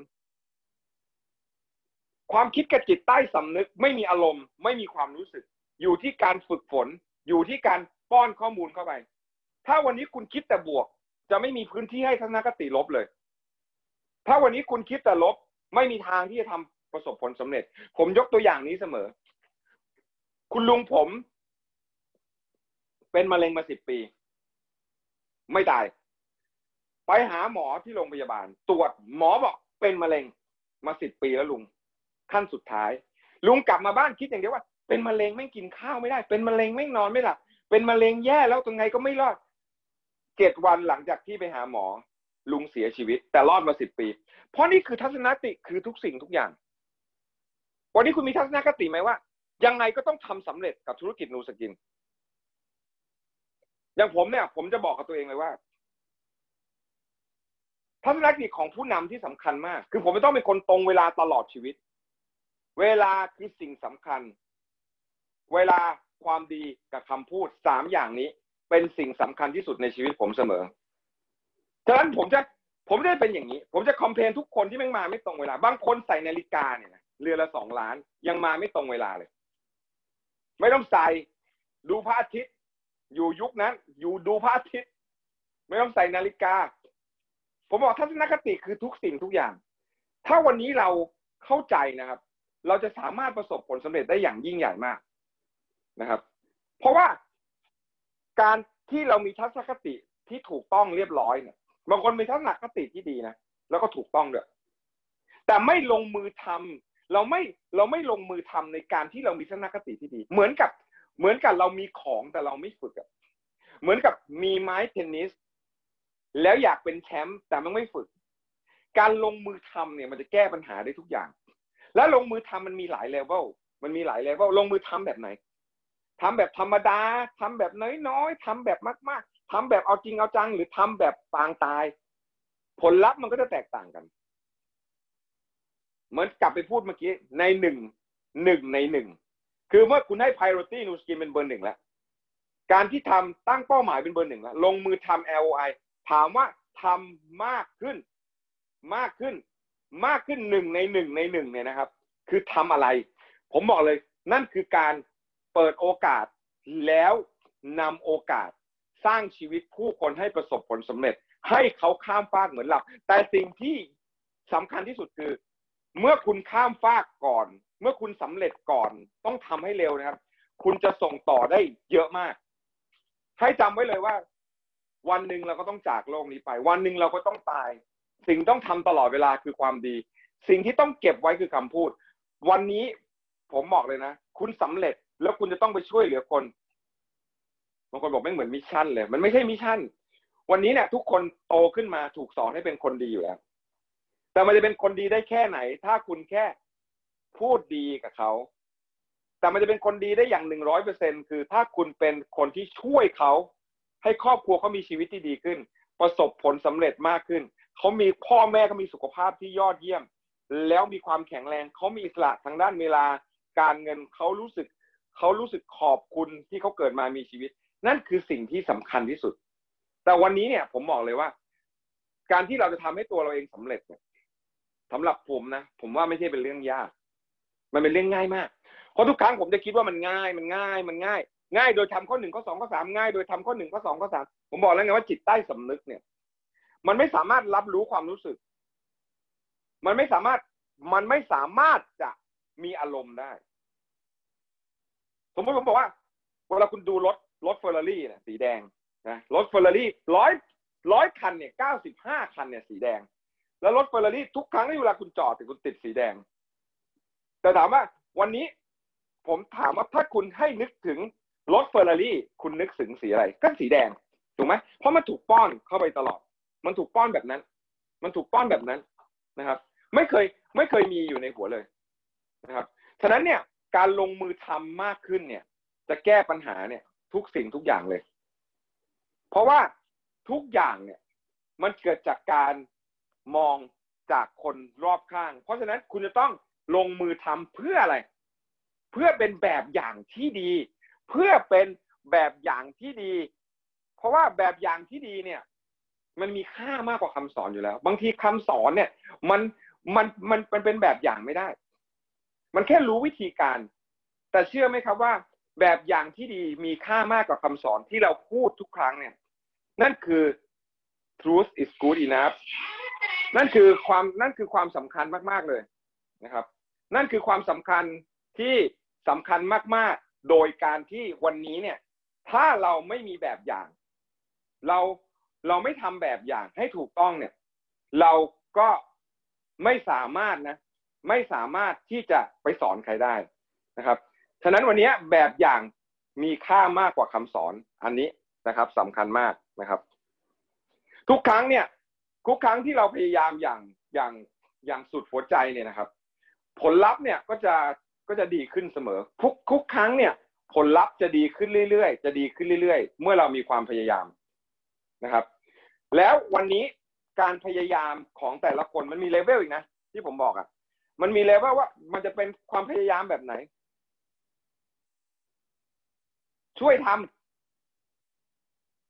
ความคิดกระจิตใต้สำนึก ไม่มีอารมณ์ ไม่มีความรู้สึก อยู่ที่การฝึกฝน อยู่ที่การป้อนข้อมูลเข้าไป ถ้าวันนี้คุณคิดแต่บวก จะไม่มีพื้นที่ให้ทัศนคติลบเลย ถ้าวันนี้คุณคิดแต่ลบ ไม่มีทางที่จะทำ ประสบผลสำเร็จ ผมยกตัวอย่างนี้เสมอ คุณลุงผม เป็นมะเร็งมาสิบปี ไม่ตาย ไปหาหมอที่โรงพยาบาล ตรวจหมอบอกเป็นมะเร็งมาสิบปีแล้วลุง ขั้นสุดท้าย ลุงกลับมาบ้านคิดอย่างเดียวว่า เป็นมะเร็งไม่กินข้าวไม่ได้ เป็นมะเร็งไม่นอนไม่หลับเป็นมะเร็งแย่แล้วตรงไงก็ไม่รอดเจ็ดวันหลังจากที่ไปหาหมอลุงเสียชีวิต แต่รอดมาสิบปี เพราะนี่คือทัศนคติคือทุกสิ่งทุกอย่าง วันนี้คุณมีทัศนคติไหมว่า ยังไงก็ต้องทำสำเร็จกับธุรกิจนูสกิน อย่างผมเนี่ย ผมจะบอกกับตัวเองเลยว่า ทัศนคติของผู้นำที่สำคัญมาก คือผมไม่ต้องเป็นคนตรงเวลาตลอดชีวิต เวลาคือสิ่งสำคัญ เวลาความดีกับคำพูดสามอย่างนี้ เป็นสิ่งสำคัญที่สุดในชีวิตผมเสมอฉะนั้นผมจะผมได้เป็นอย่างนี้ ผมจะคอมเพลนทุกคนที่ไม่มาไม่ตรงเวลา บางคนใส่นาฬิกาเนี่ยนะ เรือละสองล้าน ยังมาไม่ตรงเวลาเลย ไม่ต้องใส่ ดูพระอาทิตย์ อยู่ยุคนั้น อยู่ดูพระอาทิตย์ ไม่ต้องใส่นาฬิกา ผมบอกทัศนคติคือทุกสิ่งทุกอย่าง ถ้าวันนี้เราเข้าใจนะครับ เราจะสามารถประสบผลสำเร็จได้อย่างยิ่งใหญ่มากนะครับ เพราะว่าการที่เรามีทัศนคติที่ถูกต้องเรียบร้อยเนี่ยบางคนมีทัศนคติที่ดีนะแล้วก็ถูกต้องด้วยแต่ไม่ลงมือทำ เราไม่เราไม่ลงมือทำในการที่เรามีทัศนคติที่ดี เหมือนกับเหมือนกับเรามีของแต่เราไม่ฝึกอะเหมือนกับมีไม้เทนนิส แล้วอยากเป็นแชมป์แต่มันไม่ฝึก การลงมือทำเนี่ยมันจะแก้ปัญหาได้ทุกอย่าง แล้วลงมือทำมันมีหลายเลเวลมันมีหลายเลเวลลงมือทำแบบไหนทำแบบธรรมดาทำแบบน้อยๆทำแบบมาก ๆทำแบบเอาจริงเอาจัง หรือทำแบบปางตาย ผลลัพธ์มันก็จะแตกต่างกัน เหมือนกลับไปพูดเมื่อกี้ในหนึ่งหนึ่งในหนึ่งคือเมื่อคุณให้ priority Nu Skin เป็นเบอร์หนึ่งแล้ว การที่ทำตั้งเป้าหมายเป็นเบอร์หนึ่งแล้ว ลงมือทำ LOI ถามว่าทำมากขึ้น มากขึ้น มากขึ้นหนึ่งในหนึ่งในหนึ่งเนี่ยนะครับ คือทำอะไร ผมบอกเลย นั่นคือการเปิดโอกาสแล้วนำโอกาสสร้างชีวิตผู้คนให้ประสบผลสำเร็จ ให้เขาข้ามฟากเหมือนเราแต่สิ่งที่สำคัญที่สุดคือ เมื่อคุณข้ามฟากก่อน เมื่อคุณสำเร็จก่อนต้องทำให้เร็วนะครับ คุณจะส่งต่อได้เยอะมาก ให้จำไว้เลยว่า วันหนึ่งเราก็ต้องจากโลกนี้ไป วันหนึ่งเราก็ต้องตาย สิ่งต้องทำตลอดเวลาคือความดี สิ่งที่ต้องเก็บไว้คือคำพูด วันนี้ผมบอกเลยนะ คุณสำเร็จแล้วคุณจะต้องไปช่วยเหลือคนบางคนบอกไม่เหมือน mission เลย มันไม่ใช่ mission วันนี้เนี่ยทุกคนโตขึ้นมาถูกสอนให้เป็นคนดีอยู่แล้ว แต่มันจะเป็นคนดีได้แค่ไหน ถ้าคุณแค่พูดดีกับเขา แต่มันจะเป็นคนดีได้อย่างหนึ่งร้อยเปอร์เซ็นคือ ถ้าคุณเป็นคนที่ช่วยเขาให้ครอบครัวเขามีชีวิตที่ดีขึ้น ประสบผลสำเร็จมากขึ้น เขามีพ่อแม่เขามีสุขภาพที่ยอดเยี่ยม แล้วมีความแข็งแรงเขามีอิสระทางด้านเวลาการเงินเขารู้สึกเขารู้สึกขอบคุณที่เขาเกิดมามีชีวิต นั่นคือสิ่งที่สำคัญที่สุด แต่วันนี้เนี่ยผมบอกเลยว่า การที่เราจะทำให้ตัวเราเองสำเร็จเนี่ย สำหรับผมนะผมว่าไม่ใช่เป็นเรื่องยาก มันเป็นเรื่องง่ายมากเพราะทุกครั้งผมจะคิดว่ามันง่ายมันง่ายมันง่าย ง่ายโดยทำข้อหนึ่งข้อสองข้อสามง่ายโดยทำข้อหนึ่งข้อสองข้อสามผมบอกแล้วไงว่าจิตใต้สำนึกเนี่ย มันไม่สามารถรับรู้ความรู้สึก มันไม่สามารถมันไม่สามารถจะมีอารมณ์ได้ สมมติผมบอกว่าเวลาคุณดูรถรถเฟอร์รารี่เนี่ยสีแดงนะรถเฟอร์รารี่ร้อยร้อยคันเนี่ยเก้าสิบห้าคันเนี่ยสีแดง แล้วรถเฟอร์รารี่ทุกครั้งที่เวลาคุณจอดแต่คุณติดสีแดง แต่ถามว่าวันนี้ผมถามว่าถ้าคุณให้นึกถึงรถเฟอร์รารี่คุณนึกถึงสีอะไรก็สีแดงถูกไหมเพราะมันถูกป้อนเข้าไปตลอด มันถูกป้อนแบบนั้น มันถูกป้อนแบบนั้นนะครับ ไม่เคยไม่เคยมีอยู่ในหัวเลยนะครับฉะนั้นเนี่ยการลงมือทำมากขึ้นเนี่ย จะแก้ปัญหาเนี่ย ทุกสิ่งทุกอย่างเลย เพราะว่าทุกอย่างเนี่ย มันเกิดจากการ มองจากคนรอบข้าง เพราะฉะนั้นคุณจะต้องลงมือทำเพื่ออะไร เพื่อเป็นแบบอย่างที่ดี เพื่อเป็นแบบอย่างที่ดี เพราะว่าแบบอย่างที่ดีเนี่ย มันมีค่ามากกว่าคำสอนอยู่แล้ว บางทีคำสอนเนี่ย มันมันมันมันเป็นแบบอย่างไม่ได้ มันแค่รู้วิธีการ แต่เชื่อไหมครับว่า แบบอย่างที่ดีมีค่ามากกว่าคำสอนที่เราพูดทุกครั้งเนี่ย นั่นคือ truth is good enough นั่นคือความนั่นคือความสำคัญมาก ๆเลยนะครับ นั่นคือความสำคัญที่สำคัญมาก ๆ โดยการที่วันนี้เนี่ย ถ้าเราไม่มีแบบอย่าง เราเราไม่ทำแบบอย่างให้ถูกต้องเนี่ย เราก็ไม่สามารถนะ ไม่สามารถที่จะไปสอนใครได้นะครับฉะนั้นวันนี้แบบอย่างมีค่ามากกว่าคำสอนอันนี้นะครับสำคัญมากนะครับ ทุกครั้งเนี่ย ทุกครั้งที่เราพยายามอย่างอย่างอย่างสุดหัวใจเนี่ยนะครับ ผลลัพธ์เนี่ยก็จะก็จะดีขึ้นเสมอทุกทุกครั้งเนี่ย ผลลัพธ์จะดีขึ้นเรื่อยๆ จะดีขึ้นเรื่อยๆ เมื่อเรามีความพยายามนะครับ แล้ววันนี้การพยายามของแต่ละคนมันมีเลเวลอีกนะที่ผมบอกอะ่ะ มันมีเลเวลว่ามันจะเป็นความพยายามแบบไหน ช่วยท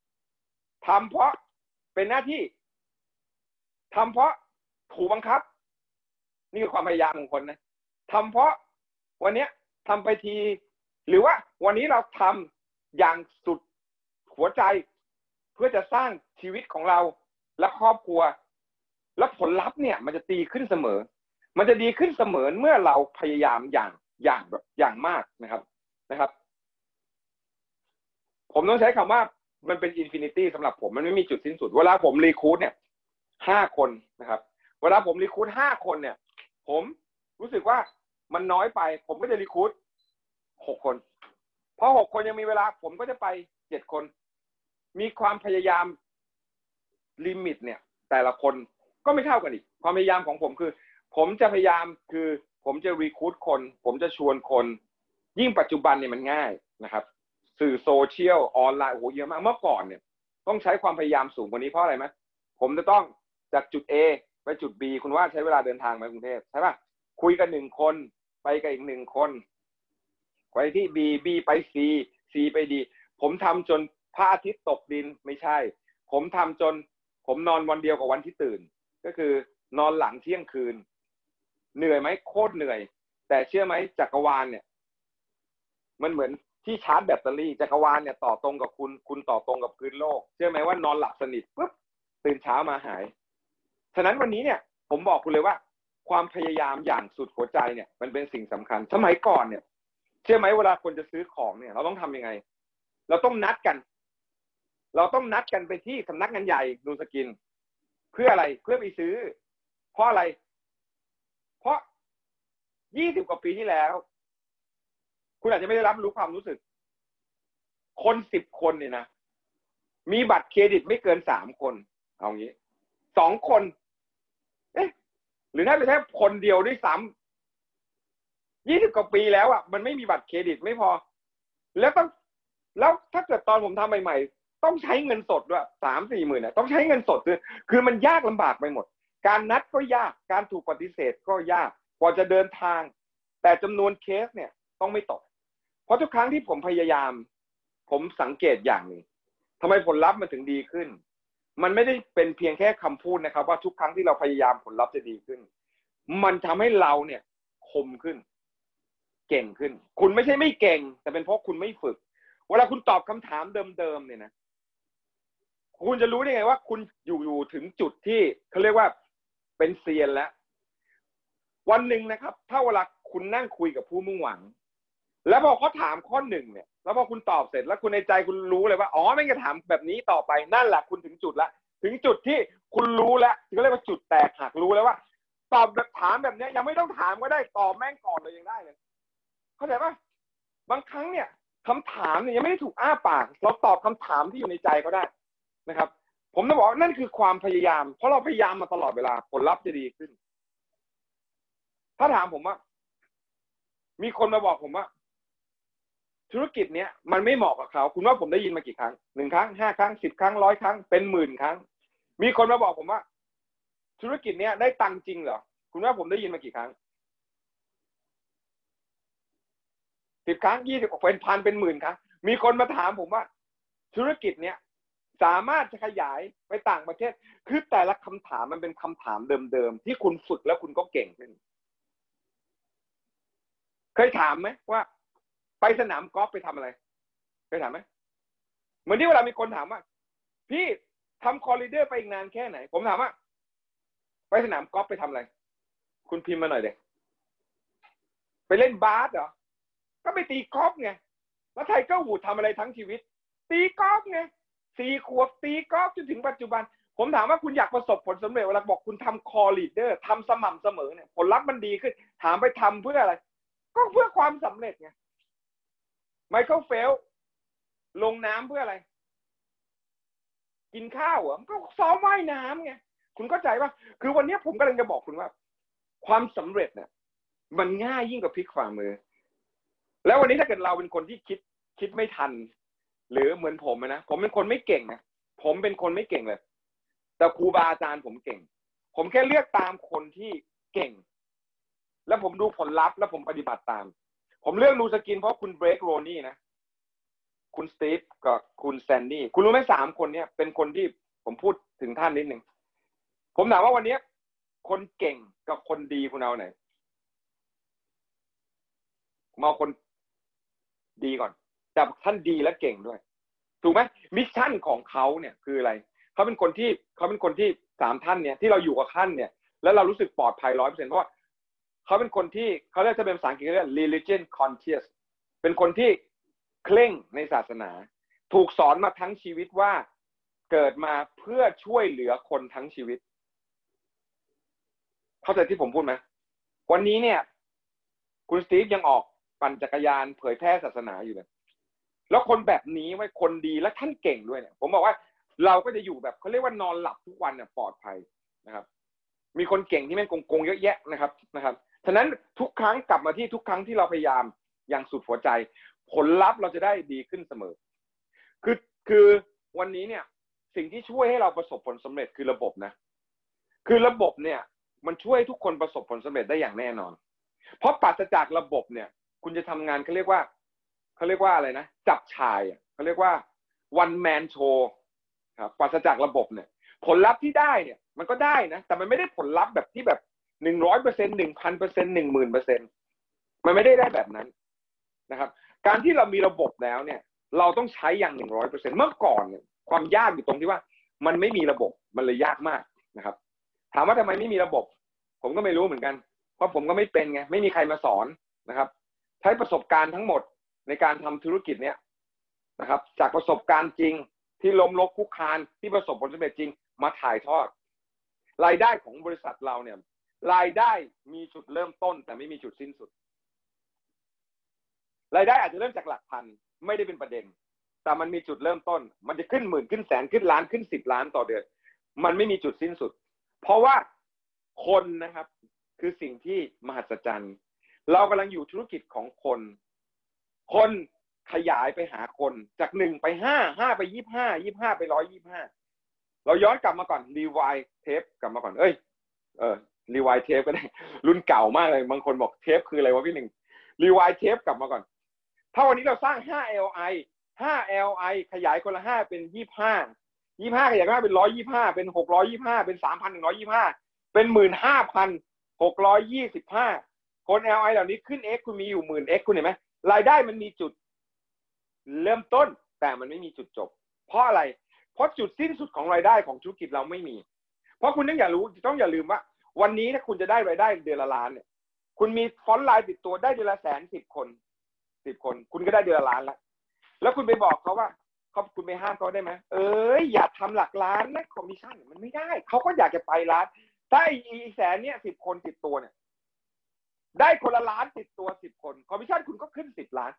ำทำเพราะเป็นหน้าที่ ทำเพราะถูกบังคับ นี่คือความพยายามของคนนะทำเพราะวันนี้ทำไปที หรือว่าวันนี้เราทำอย่างสุดหัวใจ เพื่อจะสร้างชีวิตของเราและครอบครัว และผลลัพธ์เนี่ย มันจะดีขึ้นเสมอ มันจะดีขึ้นเสมอเมื่อเราพยายามอย่างอย่างแบบอย่างมากนะครับนะครับ ผมต้องใช้คำว่ามันเป็น infinity สำหรับผมมันไม่มีจุดสิ้นสุด เวลาผม recruit เนี่ย ห้าคนนะครับ เวลาผม recruit ห้าคนเนี่ย ผมรู้สึกว่ามันน้อยไป ผมก็จะรีคูดหกคนพอหกคนยังมีเวลา ผมก็จะไปเจ็ดคน มีความพยายามลิมิตเนี่ย แต่ละคนก็ไม่เท่ากันอีก ความพยายามของผมคือ ผมจะพยายามคือผมจะรีคูดคน ผมจะชวนคน ยิ่งปัจจุบันเนี่ยมันง่ายนะครับ สื่อโซเชียลออนไลน์โอ้โหเยอะมากเมื่อก่อนเนี่ย ต้องใช้ความพยายามสูงกว่านี้เพราะอะไรไหมผมจะต้อง จากจุด A ไปจุด B คุณว่าใช้เวลาเดินทางไปกรุงเทพใช่ปะคุยกันหนึ่งคนไปกับอีกหนึ่งคนไปที่ B B ไป C C ไป D ผมทำจนพระอาทิตย์ตกดินไม่ใช่ ผมทำจน ผมนอนวันเดียวกับวันที่ตื่น ก็คือนอนหลังเที่ยงคืน เหนื่อยไหมโคตรเหนื่อย แต่เชื่อไหมจักรวาลเนี่ย มันเหมือนที่ชาร์จแบตเตอรี่จักรวาลเนี่ยต่อตรงกับคุณ คุณต่อตรงกับพื้นโลก เชื่อไหมว่านอนหลับสนิทปุ๊บตื่นเช้ามาหาย ฉะนั้นวันนี้เนี่ยผมบอกคุณเลยว่า ความพยายามอย่างสุดหัวใจเนี่ย มันเป็นสิ่งสำคัญ สมัยก่อนเนี่ย เชื่อไหมเวลาคนจะซื้อของเนี่ย เราต้องทำยังไง เราต้องนัดกัน เราต้องนัดกันไปที่สำนักงานใหญ่ดูสกิน เพื่ออะไรเพื่อไปซื้อ เพราะอะไร เพราะยี่สิบกว่าปีที่แล้ว คุณอาจจะไม่ได้รับรู้ความรู้สึก คนสิบคนเนี่ยนะมีบัตรเครดิตไม่เกินสามคน เอางี้สองคน เอ๊ะหรือน่าจะแค่คนเดียวด้วยซ้ำยี่สิบกว่าปีแล้วอะมันไม่มีบัตรเครดิตไม่พอ แล้วต้องแล้วถ้าเกิดตอนผมทำใหม่ๆ ต้องใช้เงินสดด้วยสามสี่หมื่นเนี่ยต้องใช้เงินสดคือคือมันยากลำบากไปหมด การนัดก็ยากการถูกปฏิเสธก็ยากกว่าจะเดินทาง แต่จำนวนเคสเนี่ยต้องไม่ตก เพราะทุกครั้งที่ผมพยายาม ผมสังเกตอย่างหนึ่งทำไมผลลัพธ์มันถึงดีขึ้น มันไม่ได้เป็นเพียงแค่คำพูดนะครับ ว่าทุกครั้งที่เราพยายามผลลัพธ์จะดีขึ้น มันทำให้เราเนี่ยคมขึ้น เก่งขึ้น คุณไม่ใช่ไม่เก่ง แต่เป็นเพราะคุณไม่ฝึก เวลาคุณตอบคำถามเดิมๆเนี่ยนะคุณจะรู้ได้ไงว่า คุณอยู่อยู่ถึงจุดที่เขาเรียกว่าเป็นเซียนแล้ว วันหนึ่งนะครับ ถ้าเวลาคุณนั่งคุยกับผู้มุ่งหวัง แล้วพอเขาถามข้อหนึ่งเนี่ย แล้วพอคุณตอบเสร็จแล้วคุณในใจคุณรู้เลยว่า อ๋อไม่งจะถามแบบนี้ต่อไปนั่นแหละคุณถึงจุดละ ถึงจุดที่คุณรู้แล้วเขาเรียกว่าจุดแตกหักรู้แล้วว่า ตอบแบบถามแบบนี้ยังไม่ต้องถามก็ได้ตอบแม่งก่อนเลยยังได้เลย เข้าใจปะบางครั้งเนี่ยคำถามเนี่ยยังไม่ได้ถูกอ้าปาก เราตอบคำถามที่อยู่ในใจก็ได้นะครับ ผมจะบอกนั่นคือความพยายาม เพราะเราพยายามมาตลอดเวลาผลลัพธ์จะดีขึ้น ถ้าถามผมว่า มีคนมาบอกผมว่า ธุรกิจเนี้ยมันไม่เหมาะกับเขา คุณว่าผมได้ยินมากี่ครั้งหนึ่งครั้งห้าครั้งสิบครั้งร้อยครั้งเป็นหมื่นครั้ง มีคนมาบอกผมว่า ธุรกิจเนี้ยได้ตังค์จริงเหรอคุณว่าผมได้ยินมากี่ครั้งสิบครั้งยี่สิบเป็นพันเป็นหมื่นครั้งมีคนมาถามผมว่า ธุรกิจเนี้ยสามารถจะขยายไปต่างประเทศ คือแต่ละคำถามมันเป็นคำถามเดิมๆที่คุณฝึกแล้วคุณก็เก่งขึ้น เคยถามไหมว่า ไปสนามกอล์ฟไปทำอะไรเคยถามไหมเหมือนที่เวลามีคนถามว่าพี่ทำคอริเดอร์ไปอีกนานแค่ไหน ผมถามว่า ไปสนามกอล์ฟไปทำอะไร คุณพิมพ์มาหน่อยเด็กไปเล่นบาสเหรอ ก็ไปตีกอล์ฟไง แล้วไทเกอร์วูดทำอะไรทั้งชีวิต ตีกอล์ฟไงสี่ขวบตีกอล์ฟจนถึงปัจจุบัน ผมถามว่าคุณอยากประสบผลสำเร็จเวลาบอกคุณทำ core leader ทำสม่ำเสมอเนี่ย ผลลัพธ์มันดีขึ้น ถามไปทำเพื่ออะไร ก็เพื่อความสำเร็จไง ไมเคิลเฟลป์สลงน้ำเพื่ออะไร กินข้าวเหรอก็ซ้อมว่ายน้ำไงคุณเข้าใจปะคือวันนี้ผมกำลังจะบอกคุณว่า ความสำเร็จเนี่ยมันง่ายยิ่งกว่าพลิกฝ่ามือ แล้ววันนี้ถ้าเกิดเราเป็นคนที่คิดคิดไม่ทัน หรือเหมือนผมนะผมเป็นคนไม่เก่งนะผมเป็นคนไม่เก่งเลย แต่ครูบาอาจารย์ผมเก่ง ผมแค่เลือกตามคนที่เก่ง แล้วผมดูผลลัพธ์แล้วผมปฏิบัติตาม ผมเลือกนูสกินเพราะคุณเบรกโรนี่นะ คุณสตีฟกับคุณแซนดี้คุณรู้ไหมสามคนเนี้ยเป็นคนที่ผมพูดถึงท่านนิดหนึ่งผมถามว่าวันนี้คนเก่งกับคนดีคุณเอาไหนมาคนดีก่อน แต่ท่านดีและเก่งด้วย ถูกไหม mission ของเขาเนี่ยคืออะไรเขาเป็นคนที่เขาเป็นคนที่สามท่านเนี่ยที่เราอยู่กับท่านเนี่ย แล้วเรารู้สึกปลอดภัยร้อยเปอร์เซ็นต์เพราะว่า เขาเป็นคนที่เขาเรียกจะเป็นภาษาอังกฤษเรียก religion conscious เป็นคนที่เคร่งในศาสนา ถูกสอนมาทั้งชีวิตว่าเกิดมาเพื่อช่วยเหลือคนทั้งชีวิต เข้าใจที่ผมพูดไหมวันนี้เนี่ย คุณสตีฟยังออกปั่นจักรยานเผยแพร่ศาสนาอยู่เลยแล้วคนแบบนี้ไว้คนดีและท่านเก่งด้วยเนี่ย ผมบอกว่าเราก็จะอยู่แบบเขาเรียกว่านอนหลับทุกวันเนี่ยปลอดภัยนะครับ มีคนเก่งที่แม่งโกงๆเยอะแยะนะครับนะครับ ฉะนั้นทุกครั้งกลับมาที่ทุกครั้งที่เราพยายามอย่างสุดหัวใจ ผลลัพธ์เราจะได้ดีขึ้นเสมอ คือคือวันนี้เนี่ย สิ่งที่ช่วยให้เราประสบผลสำเร็จคือระบบนะ คือระบบเนี่ย มันช่วยทุกคนประสบผลสำเร็จได้อย่างแน่นอน เพราะปราศจากระบบเนี่ย คุณจะทำงานเขาเรียกว่าเขาเรียกว่าอะไรนะจับชายเขาเรียกว่า one man show ครับปราศจากระบบเนี่ย ผลลัพธ์ที่ได้เนี่ย มันก็ได้นะ แต่มันไม่ได้ผลลัพธ์แบบที่แบบ หนึ่งร้อยเปอร์เซ็นหนึ่งพันเปอร์เซ็นหนึ่งหมื่นเปอร์เซ็นมันไม่ได้ได้แบบนั้นนะครับ การที่เรามีระบบแล้วเนี่ย เราต้องใช้อย่างหนึ่งร้อยเปอร์เซ็นเมื่อก่อนเนี่ยความยากอยู่ตรงที่ว่า มันไม่มีระบบมันเลยยากมากนะครับ ถามว่าทำไมไม่มีระบบ ผมก็ไม่รู้เหมือนกัน เพราะผมก็ไม่เป็นไงไม่มีใครมาสอนนะครับ ใช้ประสบการณ์ทั้งหมดในการทำธุรกิจเนี้ยนะครับ จากประสบการณ์จริงที่ล้มลกคุกคานที่ประสบผลสำเร็จจริงมาถ่ายทอด รายได้ของบริษัทเราเนี่ย รายได้มีจุดเริ่มต้น แต่ไม่มีจุดสิ้นสุด รายได้อาจจะเริ่มจากหลักพันไม่ได้เป็นประเด็น แต่มันมีจุดเริ่มต้น มันจะขึ้นหมื่นขึ้นแสนขึ้นล้านขึ้นสิบล้านต่อเดือน มันไม่มีจุดสิ้นสุด เพราะว่าคนนะครับ คือสิ่งที่มหัศจรรย์ เรากำลังอยู่ธุรกิจของคน คนขยายไปหาคนจากหนึ่งไปห้าห้าไปยี่ห้ายี่ห้าไปร้อยยี่ห้าเราย้อนกลับมาก่อนรีวายเทปกลับมาก่อน เอ้ย เออ รีวายเทปก็ได้ รุ่นเก่ามากเลย บางคนบอกเทปคืออะไรวะพี่หนึ่งรีวายเทปกลับมาก่อน ถ้าวันนี้เราสร้างห้า LI ห้า LI ขยายคนละห้าเป็นยี่ห้ายี่ห้าขยายมาเป็นร้อยยี่ห้าเป็นหกร้อยยี่ห้าเป็นสามพันหนึ่งร้อยยี่ห้าเป็นหมื่นห้าพันหกร้อยยี่สิบห้าคน LI เหล่านี้ขึ้น X คุณมีอยู่หมื่น X คุณเห็นไหมรายได้มันมีจุด เริ่มต้นแต่มันไม่มีจุดจบ เพราะอะไร เพราะจุดสิ้นสุดของรายได้ของธุรกิจเราไม่มี เพราะคุณต้องอย่ารู้ต้องอย่าลืมว่า วันนี้ถ้าคุณจะได้รายได้เดือนละล้านเนี่ย คุณมี frontline ติดตัวได้เดือนละแสนสิบคนสิบคน คุณก็ได้เดือนละล้านแล้วแล้วคุณไปบอกเขาว่าเขาคุณไปห้ามเขาได้ไหมเอ้ยอย่าทำหลักล้านนะคอมมิชชั่นมันไม่ได้เขาก็อยากจะไปล้านถ้าไอ้แสนเนี่ยสิบคนติดตัวเนี่ย ได้คนละล้านติดตัวสิบคนคอมมิชชั่นคุณก็ขึ้นสิบล้าน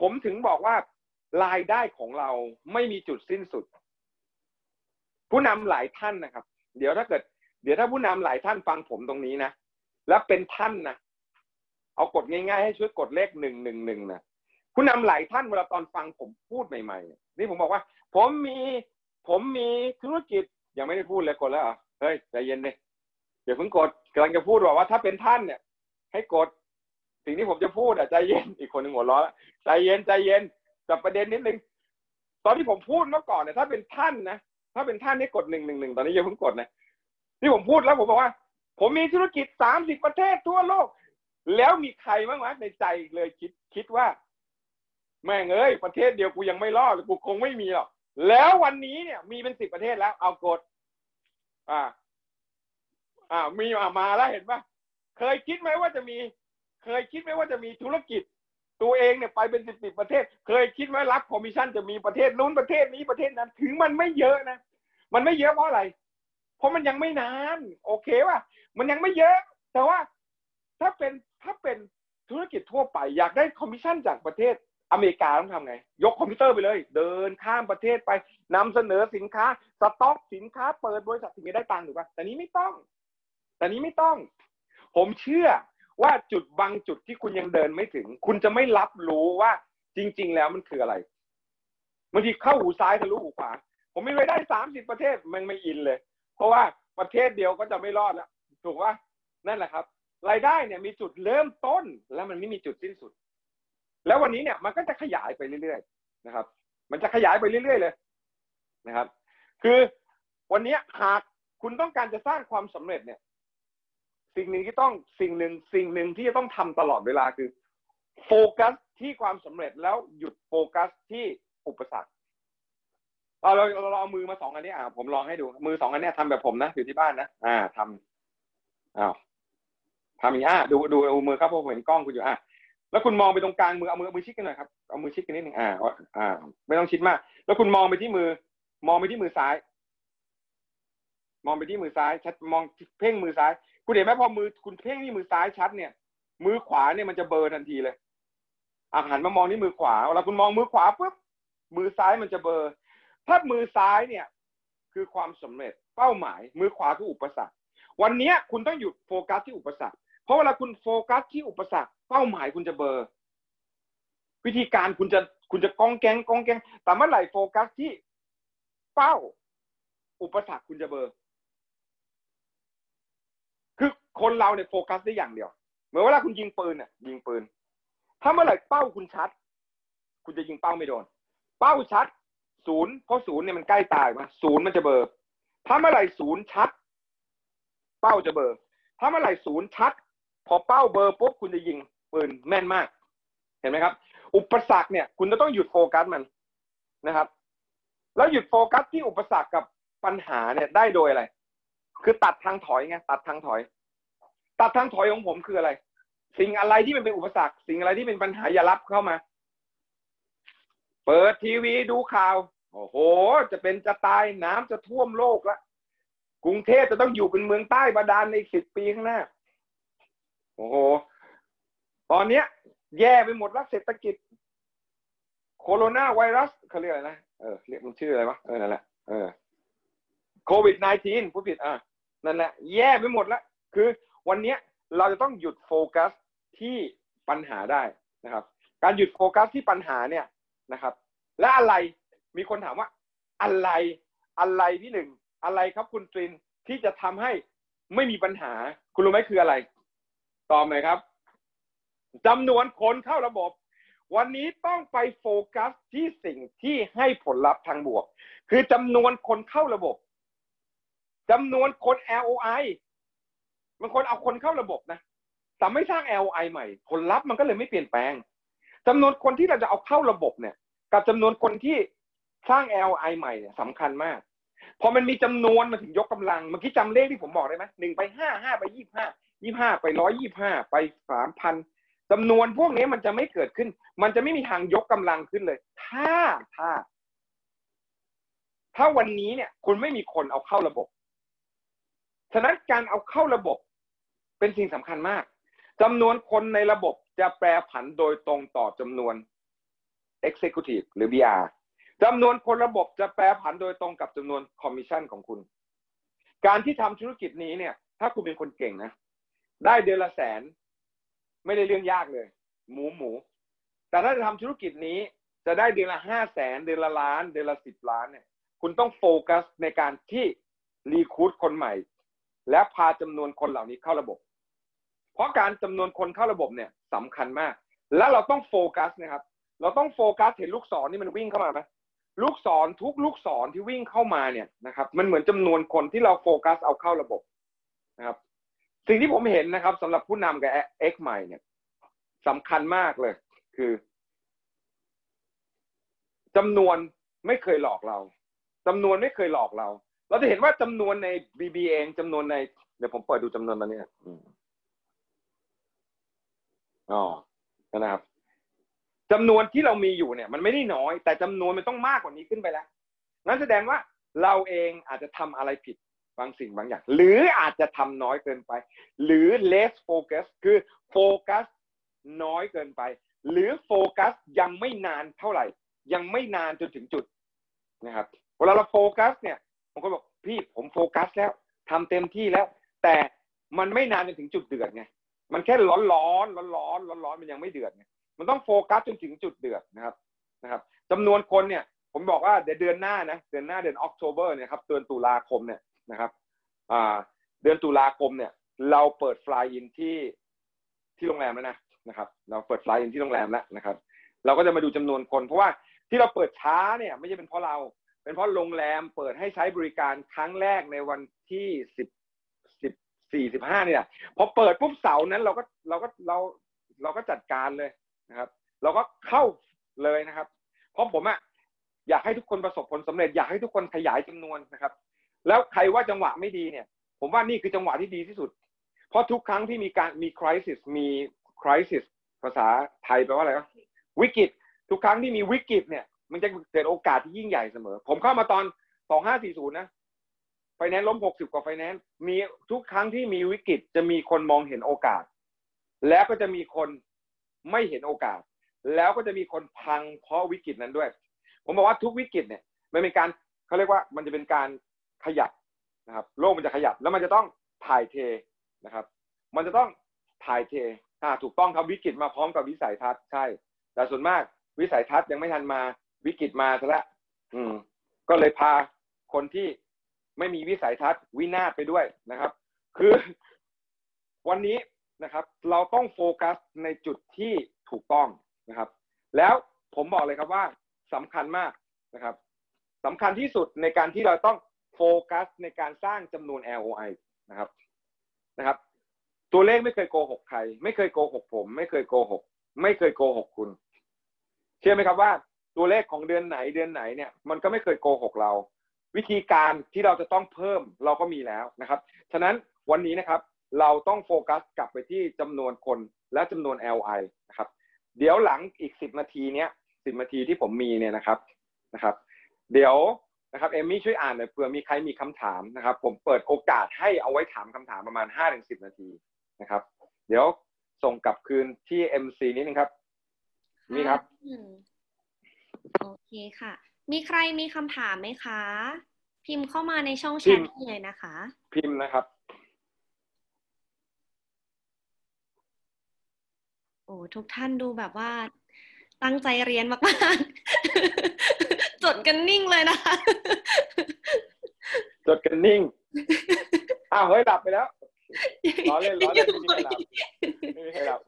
ผมถึงบอกว่ารายได้ของเราไม่มีจุดสิ้นสุด ผู้นำหลายท่านนะครับ เดี๋ยวถ้าเกิด เดี๋ยวถ้าผู้นำหลายท่านฟังผมตรงนี้นะ แล้วเป็นท่านนะเอากดง่ายๆให้ช่วยกดเลขหนึ่งหนึ่งหนึ่งนะผู้นำหลายท่านเวลาตอนฟังผมพูดใหม่ๆนี่ผมบอกว่า ผมมีผมมีธุรกิจยังไม่ได้พูดเลยกดแล้วเหรอเฮ้ยใจเย็นเลยเดี๋ยวเพิ่งกดกำลังจะพูดว่าว่าถ้าเป็นท่านเนี่ย ให้กด สิ่งที่ผมจะพูดอะใจเย็นอีกคนหนึ่งหัวเราะใจเย็นใจเย็นจับประเด็นนิดนึงตอนที่ผมพูดเมื่อก่อนเนี่ยถ้าเป็นท่านนะถ้าเป็นท่านนี่กดหนึ่งหนึ่งหนึ่งตอนนี้ยังเพิ่งกดนะ ที่ผมพูดแล้วผมบอกว่า ผมมีธุรกิจสามสิบประเทศทั่วโลก แล้วมีใครบ้างวะในใจเลยคิดคิดว่า แม่งเอ้ยประเทศเดียวกูยังไม่รอดกูคงไม่มีหรอกแล้ววันนี้เนี่ย มีเป็นสิบประเทศแล้ว เอากด อ่า อ่า มีมาแล้วเห็นปะเคยคิดไหมว่าจะมี เคยคิดไหมว่าจะมีธุรกิจ ตัวเองเนี่ยไปเป็นสิบสิบประเทศ เคยคิดไหมรับคอมมิชชั่นจะมีประเทศนู้นประเทศนี้ประเทศนั้น ถึงมันไม่เยอะนะมันไม่เยอะเพราะอะไร เพราะมันยังไม่นาน โอเคป่ะมันยังไม่เยอะ แต่ว่าถ้าเป็นถ้าเป็นธุรกิจทั่วไป อยากได้คอมมิชชั่นจากประเทศอเมริกาต้องทำไง ยกคอมพิวเตอร์ไปเลย เดินข้ามประเทศไปนำเสนอสินค้า สต็อกสินค้า เปิดบริษัทถึงจะได้ตังค์ถูกป่ะแต่นี้ไม่ต้อง แต่นี้ไม่ต้อง ผมเชื่อว่าจุดบางจุดที่คุณยังเดินไม่ถึง คุณจะไม่รับรู้ว่าจริง ๆ แล้วมันคืออะไรบางทีเข้าหูซ้ายทะลุหูขวาผมไม่ไปได้สามสิบประเทศมันไม่อินเลย เพราะว่าประเทศเดียวก็จะไม่รอดแล้วถูกว่านั่นแหละครับ รายได้เนี่ยมีจุดเริ่มต้นแล้วมันไม่มีจุดสิ้นสุด แล้ววันนี้เนี่ยมันก็จะขยายไปเรื่อยๆนะครับ มันจะขยายไปเรื่อยๆเลยนะครับ คือวันนี้หากคุณต้องการจะสร้างความสำเร็จเนี่ย สิ่งหนึ่งที่ต้องสิ่งหนึ่งสิ่งหนึ่งที่จะต้องทำตลอดเวลาคือ โฟกัสที่ความสำเร็จแล้วหยุดโฟกัสที่อุปสรรค เราเราเราเอามือมาสองอันนี้อะผมลองให้ดูมือสองอันนี้ทำแบบผมนะอยู่ที่บ้านนะอ่าทำอ้าวทำอย่างนี้อะดูดูเอามือครับเพราะผมเห็นกล้องคุณอยู่อะแล้วคุณมองไปตรงกลางมือเอามือมือชิดกันหน่อยครับเอามือชิดกันนิดนึงอ่าอ่า ไม่ต้องชิดมาก แล้วคุณมองไปที่มือ มองไปที่มือซ้าย มองไปที่มือซ้าย ชัดมองเพ่งมือซ้าย คุณเห็นไหมพอมือคุณเพ่งที่มือซ้ายชัดเนี่ย มือขวาเนี่ยมันจะเบลอทันทีเลยอาหันมามองที่มือขวาเวลาคุณมองมือขวาปุ๊บมือซ้ายมันจะเบลอ ถ้ามือซ้ายเนี่ยคือความสำเร็จเป้าหมาย มือขวาคืออุปสรรค วันนี้คุณต้องหยุดโฟกัสที่อุปสรรค เพราะเวลาคุณโฟกัสที่อุปสรรค เป้าหมายคุณจะเบลอวิธีการคุณจะคุณจะกองแกงกองแกงแต่เมื่อไหร่โฟกัสที่เป้า อุปสรรคคุณจะเบลอคือคนเราเนี่ยโฟกัสได้อย่างเดียว เหมือนเวลาคุณยิงปืนเนี่ยยิงปืน ถ้าเมื่อไหร่เป้าคุณชัด คุณจะยิงเป้าไม่โดน เป้าชัด ศูนย์เพราะศูนย์เนี่ยมันใกล้ตายมาศูนย์มันจะเบอร์ถ้าเมื่อไหร่ศูนย์ชัด เป้าจะเบอร์ถ้าเมื่อไหร่ศูนย์ชัด พอเป้าเบอร์ปุ๊บคุณจะยิงปืนแม่นมาก เห็นไหมครับ อุปสรรคเนี่ย คุณจะต้องหยุดโฟกัสมันนะครับ แล้วหยุดโฟกัสที่อุปสรรคกับปัญหาเนี่ยได้โดยอะไร คือตัดทางถอยไงตัดทางถอย ตัดทางถอยของผมคืออะไร สิ่งอะไรที่มันเป็นอุปสรรค สิ่งอะไรที่เป็นปัญหาอย่ารับเข้ามา เปิดทีวีดูข่าว โอ้โห จะเป็นจะตายน้ำจะท่วมโลกละกรุงเทพจะต้องอยู่เป็นเมืองใต้บาดาลในสิบปีข้างหน้า โอ้โห ตอนเนี้ย แย่ไปหมดแล้วเศรษฐกิจ โคโรนาไวรัสเขาเรียกอะไรนะเออเรียกมันชื่ออะไรวะเออนั่นแหละเออโควิด -19 ผู้ผิดอะนั่นแหละ แย่ไปหมดล้วคือวันเนี้ยเราจะต้องหยุดโฟกัสที่ปัญหาได้นะครับ การหยุดโฟกัสที่ปัญหาเนี่ยนะครับ และอะไร มีคนถามว่า อะไรอะไรที่หนึ่งอะไรครับคุณตรินที่จะทำให้ไม่มีปัญหา คุณรู้ไหมคืออะไร ตอบไหมครับจำนวนคนเข้าระบบ วันนี้ต้องไปโฟกัสที่สิ่งที่ให้ผลลัพธ์ทางบวก คือจำนวนคนเข้าระบบจำนวนคน LOI บางคนเอาคนเข้าระบบนะแต่ไม่สร้าง LOI ใหม่ ผลลัพธ์มันก็เลยไม่เปลี่ยนแปลงจำนวนคนที่เราจะเอาเข้าระบบเนี่ย กับจำนวนคนที่ สร้าง LI ใหม่เนี่ยสำคัญมาก พอมันมีจำนวนมันถึงยกกำลัง เมื่อกี้จำเลขที่ผมบอกได้ไหมหนึ่งไปห้าห้าไปยี่ห้ายี่ห้าไปร้อยยี่ห้าไปสามพันจำนวนพวกนี้มันจะไม่เกิดขึ้น มันจะไม่มีทางยกกำลังขึ้นเลย ถ้าถ้า ถ้าวันนี้เนี่ย คุณไม่มีคนเอาเข้าระบบ ฉะนั้นการเอาเข้าระบบ เป็นสิ่งสำคัญมากจำนวนคนในระบบจะแปรผันโดยตรงต่อจำนวน Executive หรือ BR จำนวนคนระบบจะแปรผันโดยตรงกับจำนวนคอมมิชชั่นของคุณ การที่ทำธุรกิจนี้เนี่ย ถ้าคุณเป็นคนเก่งนะ ได้เดือนละแสน ไม่ได้เรื่องยากเลย หมูหมู แต่ถ้าจะทำธุรกิจนี้จะได้เดือนละห้าแสนเดือนละล้าน เดือนละสิบล้านเนี่ย คุณต้องโฟกัสในการที่รีคูดคนใหม่ และพาจำนวนคนเหล่านี้เข้าระบบ เพราะการจำนวนคนเข้าระบบเนี่ยสำคัญมาก แล้วเราต้องโฟกัสนะครับ เราต้องโฟกัสเห็นลูกศรนี่มันวิ่งเข้ามาไหม ลูกศรทุกลูกศรที่วิ่งเข้ามาเนี่ยนะครับ มันเหมือนจำนวนคนที่เราโฟกัสเอาเข้าระบบนะครับ สิ่งที่ผมเห็นนะครับสำหรับผู้นำกับ X ใหม่เนี่ยสำคัญมากเลย คือจำนวนไม่เคยหลอกเราจำนวนไม่เคยหลอกเรา เราจะเห็นว่าจำนวนใน BB เองจำนวนใน เดี๋ยวผมเปิดดูจำนวนมาเนี่ยอ๋อนะครับ จำนวนที่เรามีอยู่เนี่ย มันไม่ได้น้อย แต่จำนวนมันต้องมากกว่านี้ขึ้นไปแล้ว นั่นแสดงว่าเราเองอาจจะทำอะไรผิดบางสิ่งบางอย่าง หรืออาจจะทำน้อยเกินไป หรือ less focus คือโฟกัสน้อยเกินไป หรือโฟกัสยังไม่นานเท่าไหร่ ยังไม่นานจนถึงจุดนะครับเวลาเราโฟกัสเนี่ยบางคนบอกพี่ผมโฟกัสแล้วทำเต็มที่แล้ว แต่มันไม่นานจนถึงจุดเดือดไงมันแค่ร้อนร้อนร้อนร้อนร้อนมันยังไม่เดือดไง มันต้องโฟกัสจนถึงจุดเดือดนะครับนะครับจำนวนคนเนี่ย ผมบอกว่าเดือนหน้านะเดือนหน้าเดือนออกโทเบอร์เนี่ยครับเดือนตุลาคมเนี่ยนะครับอ่าเดือนตุลาคมเนี่ย เราเปิดฟลายอินที่ที่โรงแรมแล้วนะนะครับ เราเปิดฟลายอินที่โรงแรมแล้วนะครับ เราก็จะมาดูจำนวนคน เพราะว่าที่เราเปิดช้าเนี่ยไม่ใช่เป็นเพราะเรา เป็นเพราะโรงแรมเปิดให้ใช้บริการครั้งแรกในวันที่สิบสิบสี่สิบห้าเนี่ยพอเปิดปุ๊บเสาร์นั้นเราก็เราก็เราเราก็จัดการเลย นะครับ เราก็เข้าเลยนะครับ เพราะผมอะอยากให้ทุกคนประสบผลสำเร็จอยากให้ทุกคนขยายจำนวนนะครับ แล้วใครว่าจังหวะไม่ดีเนี่ย ผมว่านี่คือจังหวะที่ดีที่สุด เพราะทุกครั้งที่มีการมี crisis มี crisis ภาษาไทยแปลว่าอะไรวะวิกฤตทุกครั้งที่มีวิกฤตเนี่ย มันจะเกิดโอกาสที่ยิ่งใหญ่เสมอ ผมเข้ามาตอนสองห้าสี่ศูนย์นะไฟแนนซ์ล้มหกสิบกว่าไฟแนนซ์มีทุกครั้งที่มีวิกฤตจะมีคนมองเห็นโอกาส แล้วก็จะมีคน ไม่เห็นโอกาส แล้วก็จะมีคนพังเพราะวิกฤตนั้นด้วย ผมบอกว่าทุกวิกฤตเนี่ยมันเป็นการเขาเรียกว่ามันจะเป็นการขยับนะครับ โลกมันจะขยับแล้วมันจะต้องถ่ายเทนะครับ มันจะต้องถ่ายเทอ่าถูกต้องครับวิกฤตมาพร้อมกับวิสัยทัศน์ใช่ แต่ส่วนมากวิสัยทัศน์ยังไม่ทันมาวิกฤตมาซะแล้วอืม ก็เลยพาคนที่ไม่มีวิสัยทัศน์วินาศไปด้วยนะครับ คือ วันนี้ นะครับ เราต้องโฟกัสในจุดที่ถูกต้องนะครับ แล้วผมบอกเลยครับว่าสำคัญมากนะครับสำคัญที่สุดในการที่เราต้องโฟกัสในการสร้างจำนวน ROI นะครับนะครับ ตัวเลขไม่เคยโกหกใคร ไม่เคยโกหกผม ไม่เคยโกหก ไม่เคยโกหกคุณ เชื่อไหมครับว่าตัวเลขของเดือนไหนเดือนไหนเนี่ย มันก็ไม่เคยโกหกเรา วิธีการที่เราจะต้องเพิ่มเราก็มีแล้วนะครับ ฉะนั้นวันนี้นะครับ เราต้องโฟกัสกลับไปที่จำนวนคนและจำนวน LI นะครับ เดี๋ยวหลังอีกสิบนาทีเนี้ยสิบนาทีที่ผมมีเนี่ยนะครับนะครับ เดี๋ยวนะครับเอมมี่ช่วยอ่านหน่อยเผื่อมีใครมีคำถามนะครับ ผมเปิดโอกาสให้เอาไว้ถามคำถามประมาณห้าถึงสิบนาทีนะครับ เดี๋ยวส่งกลับคืนที่ MC นิดนึงครับมีครับอืมโอเคค่ะ มีใครมีคำถามไหมคะ พิมพ์เข้ามาในช่องแชพิทมพ์ได้เลยนะคะ พิมพ์นะครับ โอ้ทุกท่านดูแบบว่า ตั้งใจเรียนมากๆ จดกันนิ่งเลยนะคะ จดกันนิ่ง อ้าวเฮ้ยหลับไปแล้วล้อเล่นล้อเล่นไม่มีใครหลับไม่มีใครหลับ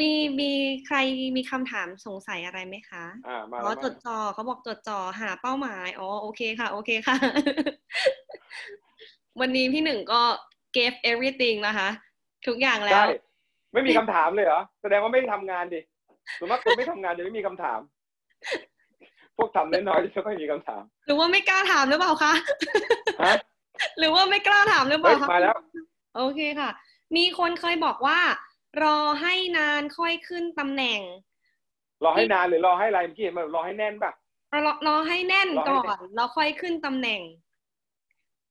มีมีใครมีคำถามสงสัยอะไรไหมคะอ่ามาอ๋แล้อวจดจ่อเขาบอกจดจ่อหาเป้าหมาย อ๋อโอเคค่ะ โอเคค่ะ วันนี้พี่หนึ่งก็ gave everything นะคะ ทุกอย่างแล้ใช่ว ไม่มีคำถามเลยเหรอแสดงว่าไม่ได้ทำงานดิส่วนมากคนไม่ทำงานจะไม่มีคำถาม พวกทำน้อยๆจะไม่มีคำถาม หรือว่าไม่กล้าถามหรือเปล่าคะฮะหรือว่าไม่กล้าถามหรือเปเฮ้ล่ายคะมาแล้ว โอเคค่ะ มีคนเคยบอกว่า รอให้นานค่อยขึ้นตำแหน่ง รอให้นานหรือรอให้อะไรเมื่อกี้เห็นไหมรอให้แน่นป่ะรอรอให้แน่นรอให้ก่อแน่นนแล้วค่อยขึ้นตำแหน่ง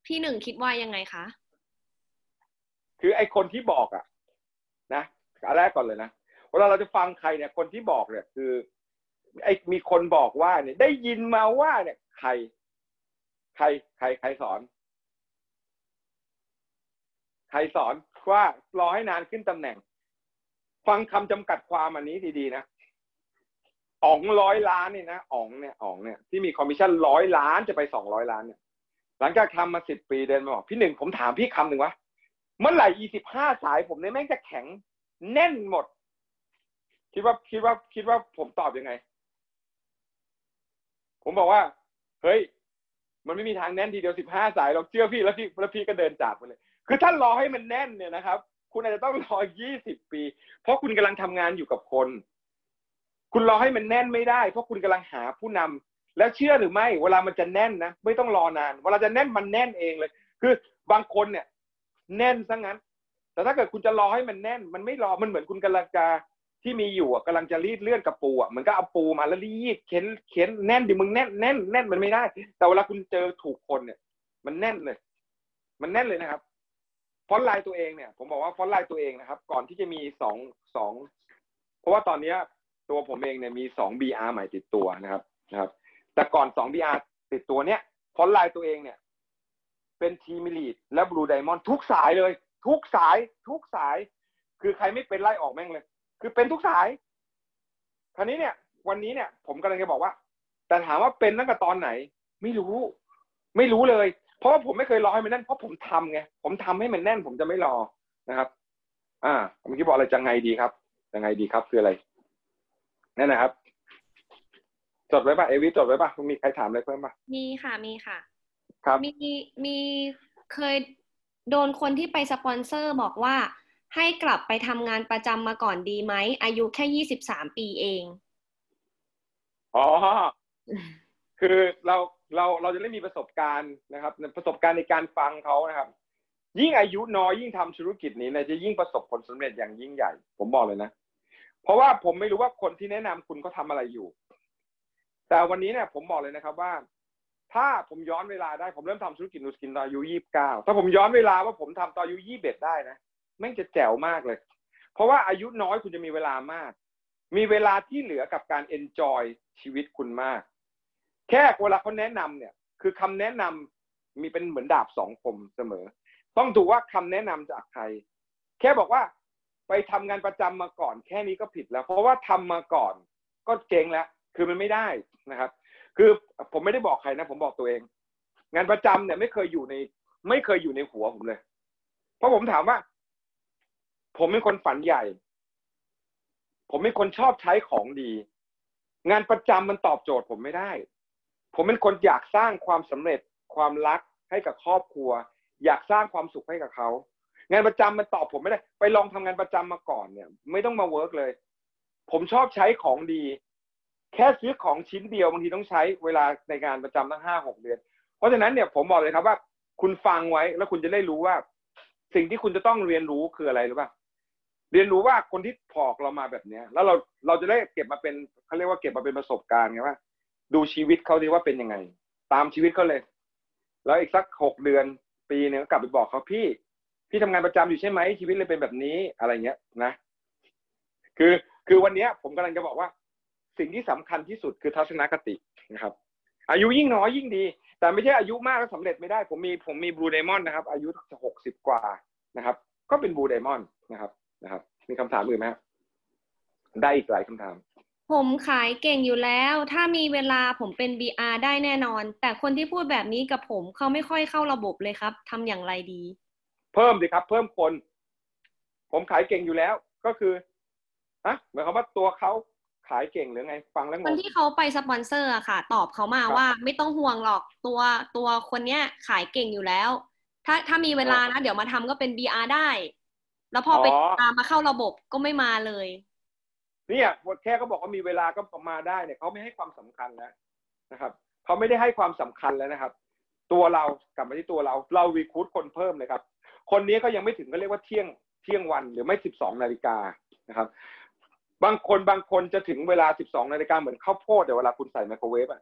พี่หนึ่งคิดว่ายังไงคะคือไอ้คนที่บอกอะ นะอันแรกก่อนเลยนะเวลาเราจะฟังใครเนี่ย คนที่บอกเนี่ยคือไอ้มีคนบอกว่าเนี่ย ได้ยินมาว่าเนี่ยใคร ใครใครใครสอน ใครสอนว่ารอให้นานขึ้นตำแหน่ง ฟังคำจำกัดความอันนี้ดีๆนะอ๋องร้อยล้านนี่นะอ๋องเนี่ยอ๋องเนี่ยที่มีคอมมิชชั่นร้อยล้านจะไปสองร้อยล้านเนี่ยหลังจากทำมาสิบปีเดินมาบอกพี่หนึ่งผมถามพี่คำหนึ่งวะ เมื่อไหร่ยี่สิบห้าสายผมเนี่ยแม่งจะแข็งแน่นหมด คิดว่าคิดว่าคิดว่าผมตอบยังไง ผมบอกว่า เฮ้ย มันไม่มีทางแน่นทีเดียวสิบห้าสายเราเชื่อพี่แล้วพี่แล้วพี่ก็เดินจากไปเลย คือถ้ารอให้มันแน่นเนี่ยนะครับ คุณอาจจะต้องรอยี่สิบปี เพราะคุณกำลังทำงานอยู่กับคน คุณรอให้มันแน่นไม่ได้ เพราะคุณกำลังหาผู้นำแล้วเชื่อหรือไม่ เวลามันจะแน่นนะไม่ต้องรอนาน เวลาจะแน่นมันแน่นเองเลย คือบางคนเนี่ย แน่นซะงั้น แต่ถ้าเกิดคุณจะรอให้มันแน่น มันไม่รอมันเหมือนคุณกำลังจะที่มีอยู่อะกำลังจะรีดเลือดกับปูอะเหมือนก็เอาปูมาแล้วรีดเข็นเข็นแน่นดิมึงแน่นแน่นแน่นมันไม่ได้ แต่เวลาคุณเจอถูกคนเนี่ย มันแน่นเลย มันแน่นเลยนะครับ frontline ตัวเองเนี่ย ผมบอกว่า frontline ตัวเองนะครับ ก่อนที่จะมีสองสองเพราะว่าตอนเนี้ยตัวผมเองเนี่ยมีสอง BR ใหม่ติดตัวนะครับนะครับ แต่ก่อนสอง BR ติดตัวเนี้ย frontline ตัวเองเนี่ย เป็น Team Elite และ Blue Diamond ทุกสายเลย ทุกสายทุกสาย คือใครไม่เป็นไล่ออกแม่งเลย คือเป็นทุกสายคราวนี้เนี่ย วันนี้เนี่ย ผมกำลังจะบอกว่า แต่ถามว่าเป็นตั้งแต่ตอนไหน ไม่รู้ ไม่รู้เลย เพราะว่าผมไม่เคยรอให้มันแน่นเพราะผมทำไงผมทำให้มันแน่น ผมจะไม่รอนะครับ อ่าเมื่อกี้บอกอะไรจะไงดีครับจะไงดีครับคืออะไรนั่นนะครับจดไว้ป่ะเอวิจดไว้ป่ะมีใครถามอะไรเพิ่มป่ะมีค่ะมีค่ะ ครับมีมีเคยโดนคนที่ไปสปอนเซอร์บอกว่าให้กลับไปทำงานประจำมาก่อนดีไหม อายุแค่ยี่สิบสามปีเอง อ๋อ คือเราเราเราจะได้มีประสบการณ์นะครับ ประสบการณ์ในการฟังเขานะครับ ยิ่งอายุน้อยยิ่งทำธุรกิจนี้เนี่ยจะยิ่งประสบผลสำเร็จอย่างยิ่งใหญ่ ผมบอกเลยนะ เพราะว่าผมไม่รู้ว่าคนที่แนะนำคุณเขาทาอะไรอยู่ แต่วันนี้เนี่ยผมบอกเลยนะครับว่า ถ้าผมย้อนเวลาได้ผมเริ่มทำธุรกิจ Nu Skin ตอนอายุยี่สิบเก้าถ้าผมย้อนเวลาว่าผมทำตอนอายุยี่สิบเอ็ดได้นะแม่งจะแจ๋วมากเลย เพราะว่าอายุน้อยคุณจะมีเวลามาก มีเวลาที่เหลือกับการ enjoy ชีวิตคุณมาก แค่เวลาเขาแนะนำเนี่ย คือคำแนะนำมีเป็นเหมือนดาบสองคมเสมอ ต้องดูว่าคำแนะนำจากใคร แค่บอกว่าไปทำงานประจำมาก่อน แค่นี้ก็ผิดแล้ว เพราะว่าทำมาก่อนก็เจ๊งแล้ว คือมันไม่ได้นะครับ คือผมไม่ได้บอกใครนะ ผมบอกตัวเอง งานประจำเนี่ยไม่เคยอยู่ใน ไม่เคยอยู่ในหัวผมเลย เพราะผมถามว่า ผมเป็นคนฝันใหญ่ ผมเป็นคนชอบใช้ของดี งานประจำมันตอบโจทย์ผมไม่ได้ ผมเป็นคนอยากสร้างความสำเร็จความรักให้กับครอบครัว อยากสร้างความสุขให้กับเขางานประจำมันตอบผมไม่ได้ ไปลองทำงานประจำมาก่อนเนี่ย ไม่ต้องมาเวิร์กเลย ผมชอบใช้ของดี แค่ซื้อของชิ้นเดียวบางทีต้องใช้เวลาในงานประจำตั้งห้าหกเดือน เพราะฉะนั้นเนี่ยผมบอกเลยครับว่า คุณฟังไว้แล้วคุณจะได้รู้ว่า สิ่งที่คุณจะต้องเรียนรู้คืออะไรหรือเปล่าเรียนรู้ว่าคนที่พอกเรามาแบบเนี้ย แล้วเราเราจะได้เก็บมาเป็นเขาเรียกว่าเก็บมาเป็นประสบการณ์ไงว่า ดูชีวิตเขาดีว่าเป็นยังไง ตามชีวิตเขาเลย แล้วอีกสักหกเดือนปีหนึงก็กลับไปบอกเขาพี่ พี่ทำงานประจำอยู่ใช่ไหมชีวิตเลยเป็นแบบนี้อะไรเงี้ยนะ คือคือวันเนี้ย ผมกำลังจะบอกว่า สิ่งที่สำคัญที่สุดคือทัศนคตินะครับ อายุยิ่งน้อยยิ่งดี แต่ไม่ใช่อายุมากแล้วสำเร็จไม่ได้ ผมมีผมมีบลูไดมอนด์นะครับ อายุหกสิบกว่านะครับ ก็เป็นบลูไดมอนด์นะครับนะครับ มีคำถามอื่นไหมครับได้อีกหลายคำถาม ผมขายเก่งอยู่แล้ว ถ้ามีเวลาผมเป็น BR ได้แน่นอน แต่คนที่พูดแบบนี้กับผมเขาไม่ค่อยเข้าระบบเลยครับทำอย่างไรดี เพิ่มดิครับ เพิ่มคน ผมขายเก่งอยู่แล้ว ก็คือฮะหมายความว่าตัวเขา ขายเก่งหรือไงฟังแล้วงคนงที่เขาไปสปอนเซอร์อะค่ะ ตอบเขามาครับว่าไม่ต้องห่วงหรอกตัวตัวคนเนี้ยขายเก่งอยู่แล้ว ถ้าถ้ามีเวลานะเดี๋ยวมาทำก็เป็น BR ได้ แล้วพอไปตามมาเข้าระบบก็ไม่มาเลย เนี่ยแค่เขาบอกว่ามีเวลาก็มาได้เนี่ยเขาไม่ให้ความสำคัญแล้วนะครับเขาไม่ได้ให้ความสำคัญแล้วนะครับ ตัวเรากลับมาที่ตัวเราเรา recruit คนเพิ่มเลยครับ คนนี้ก็ยังไม่ถึงก็เรียกว่าเที่ยงเที่ยงวันหรือไม่สิบสองนาฬิกานะครับ บางคนบางคนจะถึงเวลาสิบสองนาฬิกาเหมือนข้าวโพดเดี๋ยวเวลาคุณใส่ไมโครเวฟอะ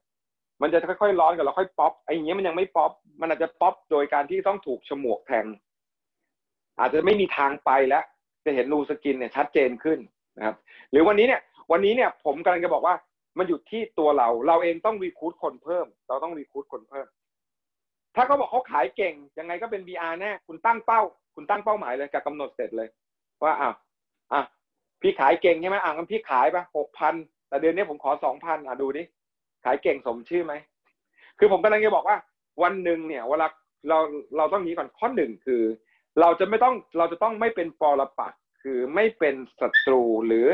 มันจะค่อยๆร้อนกันแล้วค่อยป๊อปไอ้เงี้ยมันยังไม่ป๊อปมันอาจจะป๊อปโดยการที่ต้องถูกฉมวกแทง อาจจะไม่มีทางไปแล้ว จะเห็น Nu Skin เนี่ยชัดเจนขึ้นนะครับ หรือวันนี้เนี่ย วันนี้เนี่ย ผมกำลังจะบอกว่า มันอยู่ที่ตัวเรา เราเองต้องรีคูดคนเพิ่ม เราต้องรีคูดคนเพิ่ม ถ้าเขาบอกเขาขายเก่งยังไงก็เป็น BR แน่คุณตั้งเป้า คุณตั้งเป้าหมายเลยกับกำหนดเสร็จเลย ว่าอะอะ พี่ขายเก่งใช่ไหมอะงั้นพี่ขายปะหกพันแต่เดือนนี้ผมขอสองพันอะดูดิขายเก่งสมชื่อไหมคือผมกำลังจะบอกว่า วันหนึ่งเนี่ยเวลาเราเราต้องนี้ก่อนข้อหนึ่งคือ เราจะไม่ต้องเราจะต้องไม่เป็นปรปักคือไม่เป็นศัตรูหรือ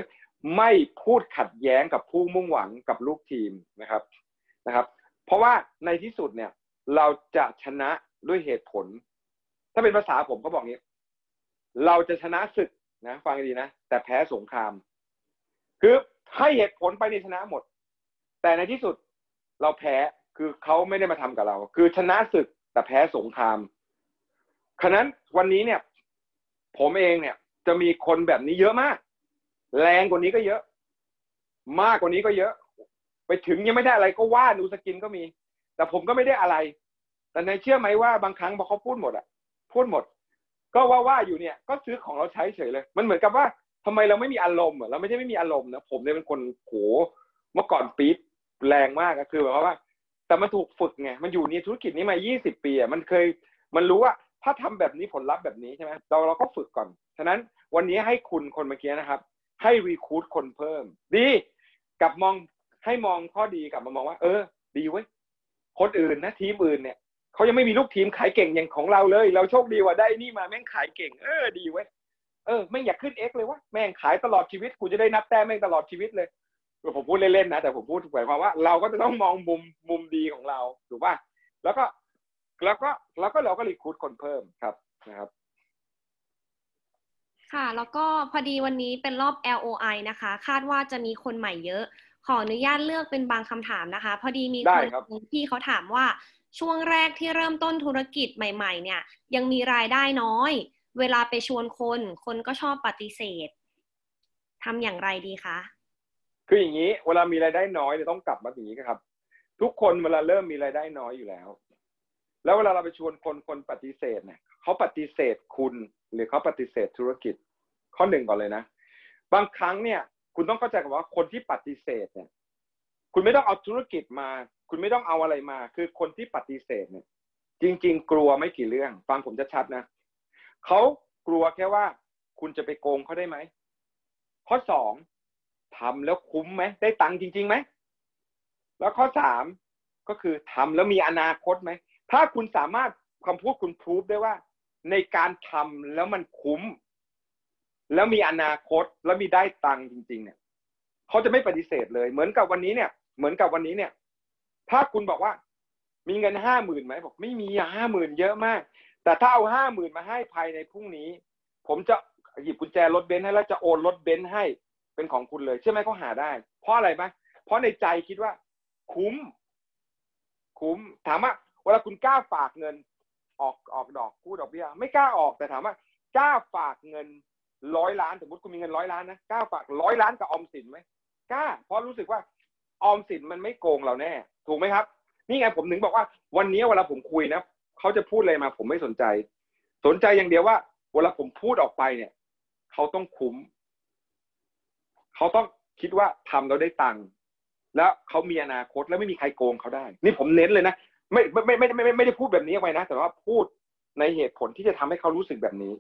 ไม่พูดขัดแย้งกับผู้มุ่งหวังกับลูกทีมนะครับนะครับ เพราะว่าในที่สุดเนี่ย เราจะชนะด้วยเหตุผล ถ้าเป็นภาษาผมก็บอกงี้ เราจะชนะศึก นะฟังดีนะ แต่แพ้สงคราม คือให้เหตุผลไปในชนะหมด แต่ในที่สุดเราแพ้คือเขาไม่ได้มาทำกับเรา คือชนะศึกแต่แพ้สงครามฉะนั้นวันนี้เนี่ย ผมเองเนี่ย จะมีคนแบบนี้เยอะมาก แรงกว่านี้ก็เยอะ มากกว่านี้ก็เยอะ ไปถึงยังไม่ได้อะไรก็ว่านูสกินก็มี แต่ผมก็ไม่ได้อะไร แต่ในเชื่อไหมว่าบางครั้งพอเขาพูดหมดอะพูดหมด ก็ว่าว่าอยู่เนี่ยก็ซื้อของเราใช้เฉยเลย มันเหมือนกับว่าทำไมเราไม่มีอารมณ์เราไม่ใช่ไม่มีอารมณ์นะผมเนี่ยเป็นคนโหเมื่อก่อนปี๊ดแรงมากก็คือแบบว่า แต่มันถูกฝึกไงมันอยู่ในธุรกิจนี้มา 20 ปีอะมันเคยมันรู้ว่าถ้าทำแบบนี้ผลลัพธ์แบบนี้ใช่ไหมเราเราก็ฝึกก่อน ฉะนั้นวันนี้ให้คุณคนเมื่อกี้นะครับ ให้รีคูดคนเพิ่ม ดีกลับมองให้มองข้อดีกลับมามองว่า เออ ดีเว้ยคนอื่นนะทีมอื่นเนี่ย เขายังไม่มีลูกทีมขายเก่งอย่างของเราเลย เราโชคดีว่าได้นี่มาแม่งขายเก่ง เออดีเว้ยเออแม่งอยากขึ้นเอ็กเลยวะแม่งขายตลอดชีวิตกูจะได้นับแต้มแม่งตลอดชีวิตเลยผมพูดเล่นๆนะแต่ผมพูดหมายความว่า เราก็จะต้องมองมุมมุมดีของเราถูกป่ะแล้วก็แล้วก็แล้วก็เราก็รีคูดคนเพิ่มครับนะครับ ค่ะ แล้วก็พอดีวันนี้เป็นรอบ LOI นะคะ คาดว่าจะมีคนใหม่เยอะ ขออนุญาตเลือกเป็นบางคำถามนะคะ พอดีมีได้คนครับหนึ่งที่เขาถามว่า ช่วงแรกที่เริ่มต้นธุรกิจใหม่ๆ เนี่ย ยังมีรายได้น้อย เวลาไปชวนคน คนก็ชอบปฏิเสธทำอย่างไรดีคะ คืออย่างนี้ เวลามีรายได้น้อยเนี่ยต้องกลับมาอย่างนี้ครับ ทุกคนเวลาเริ่มมีรายได้น้อยอยู่แล้ว แล้วเวลาเราไปชวนคนคนปฏิเสธเนี่ยเขาปฏิเสธคุณหรือเขาปฏิเสธธุรกิจ ข้อหนึ่งก่อนเลยนะ บางครั้งเนี่ย คุณต้องเข้าใจกับว่าคนที่ปฏิเสธเนี่ย คุณไม่ต้องเอาธุรกิจมา คุณไม่ต้องเอาอะไรมา คือคนที่ปฏิเสธเนี่ย จริง ๆ กลัวไม่กี่เรื่อง ฟังผมจะชัดนะเขากลัวแค่ว่า คุณจะไปโกงเขาได้ไหมข้อสองทำแล้วคุ้มไหมได้ตังค์จริงๆไหมแล้วข้อสามก็คือทำแล้วมีอนาคตไหมถ้าคุณสามารถคำพูดคุณพูดได้ว่า ในการทำแล้วมันคุ้ม แล้วมีอนาคตแล้วมีได้ตังค์จริง ๆ เนี่ยเขาจะไม่ปฏิเสธเลย เหมือนกับวันนี้เนี่ย เหมือนกับวันนี้เนี่ย ถ้าคุณบอกว่า มีเงินห้าหมื่นไหมบอกไม่มีห้าหมื่นเยอะมาก แต่ถ้าเอาห้าหมื่นมาให้ภายในพรุ่งนี้ ผมจะหยิบกุญแจรถเบนซ์ให้แล้วจะโอนรถเบนซ์ให้เป็นของคุณเลยใช่ไหมเขาหาได้ เพราะอะไรไหมเพราะในใจคิดว่า คุ้ม คุ้มถามว่าเวลาคุณกล้าฝากเงิน ออกออกดอกกู้ดอกเบี้ยไม่กล้าออกแต่ถามว่ากล้าฝากเงินร้อยล้านสมมติคุณมีเงินร้อยล้านนะกล้าฝากร้อยล้านกับออมสินไหมกล้าเพราะรู้สึกว่า ออมสินมันไม่โกงเราแน่ ถูกไหมครับ นี่ไงผมถึงบอกว่า วันนี้เวลาผมคุยนะเขาจะพูดอะไรมา ผมไม่สนใจ สนใจอย่างเดียวว่า เวลาผมพูดออกไปเนี่ยเขาต้องคุ้มเขาต้องคิดว่าทำเราได้ตังค์แล้วเขามีอนาคตแล้วไม่มีใครโกงเขาได้ นี่ผมเน้นเลยนะไม่ไม่ไม่ไม่ไม่ไม่ได้พูดแบบนี้ออกไปนะ แต่ว่าพูดในเหตุผลที่จะทำให้เขารู้สึกแบบนี้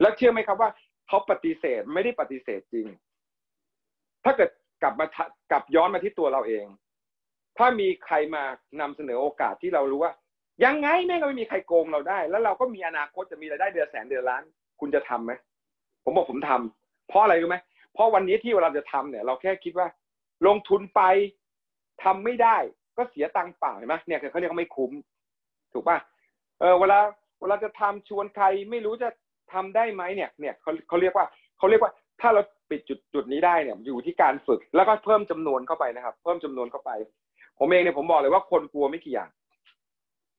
แล้วเชื่อไหมครับว่าเขาปฏิเสธไม่ได้ปฏิเสธจริง ถ้าเกิด กลับมากลับย้อนมาที่ตัวเราเอง ถ้ามีใครมานำเสนอโอกาสที่เรารู้ว่า ยังไงแม่งก็ไม่มีใครโกงเราได้ แล้วเราก็มีอนาคตจะมีรายได้เดือนแสนเดือนล้าน คุณจะทํำไหมผมบอกผมทำเพราะอะไรรู้ไหมเพราะวันนี้ที่เราจะทำเนี่ย เราแค่คิดว่า ลงทุนไปทำไม่ได้ ก็เสียตังค์เปล่าเห็นไหมเนี่ยเขาเรียกว่าไม่คุ้ม ถูกป่ะเออเวลาเวลาจะทำชวนใครไม่รู้จะทำได้ไหมเนี่ย เนี่ยเขาเขาเรียกว่าเขาเรียกว่า ถ้าเราปิดจุดจุดนี้ได้เนี่ยอยู่ที่การฝึกแล้วก็เพิ่มจำนวนเข้าไปนะครับ เพิ่มจำนวนเข้าไป ผมเองเนี่ยผมบอกเลยว่าคนกลัวไม่กี่อย่าง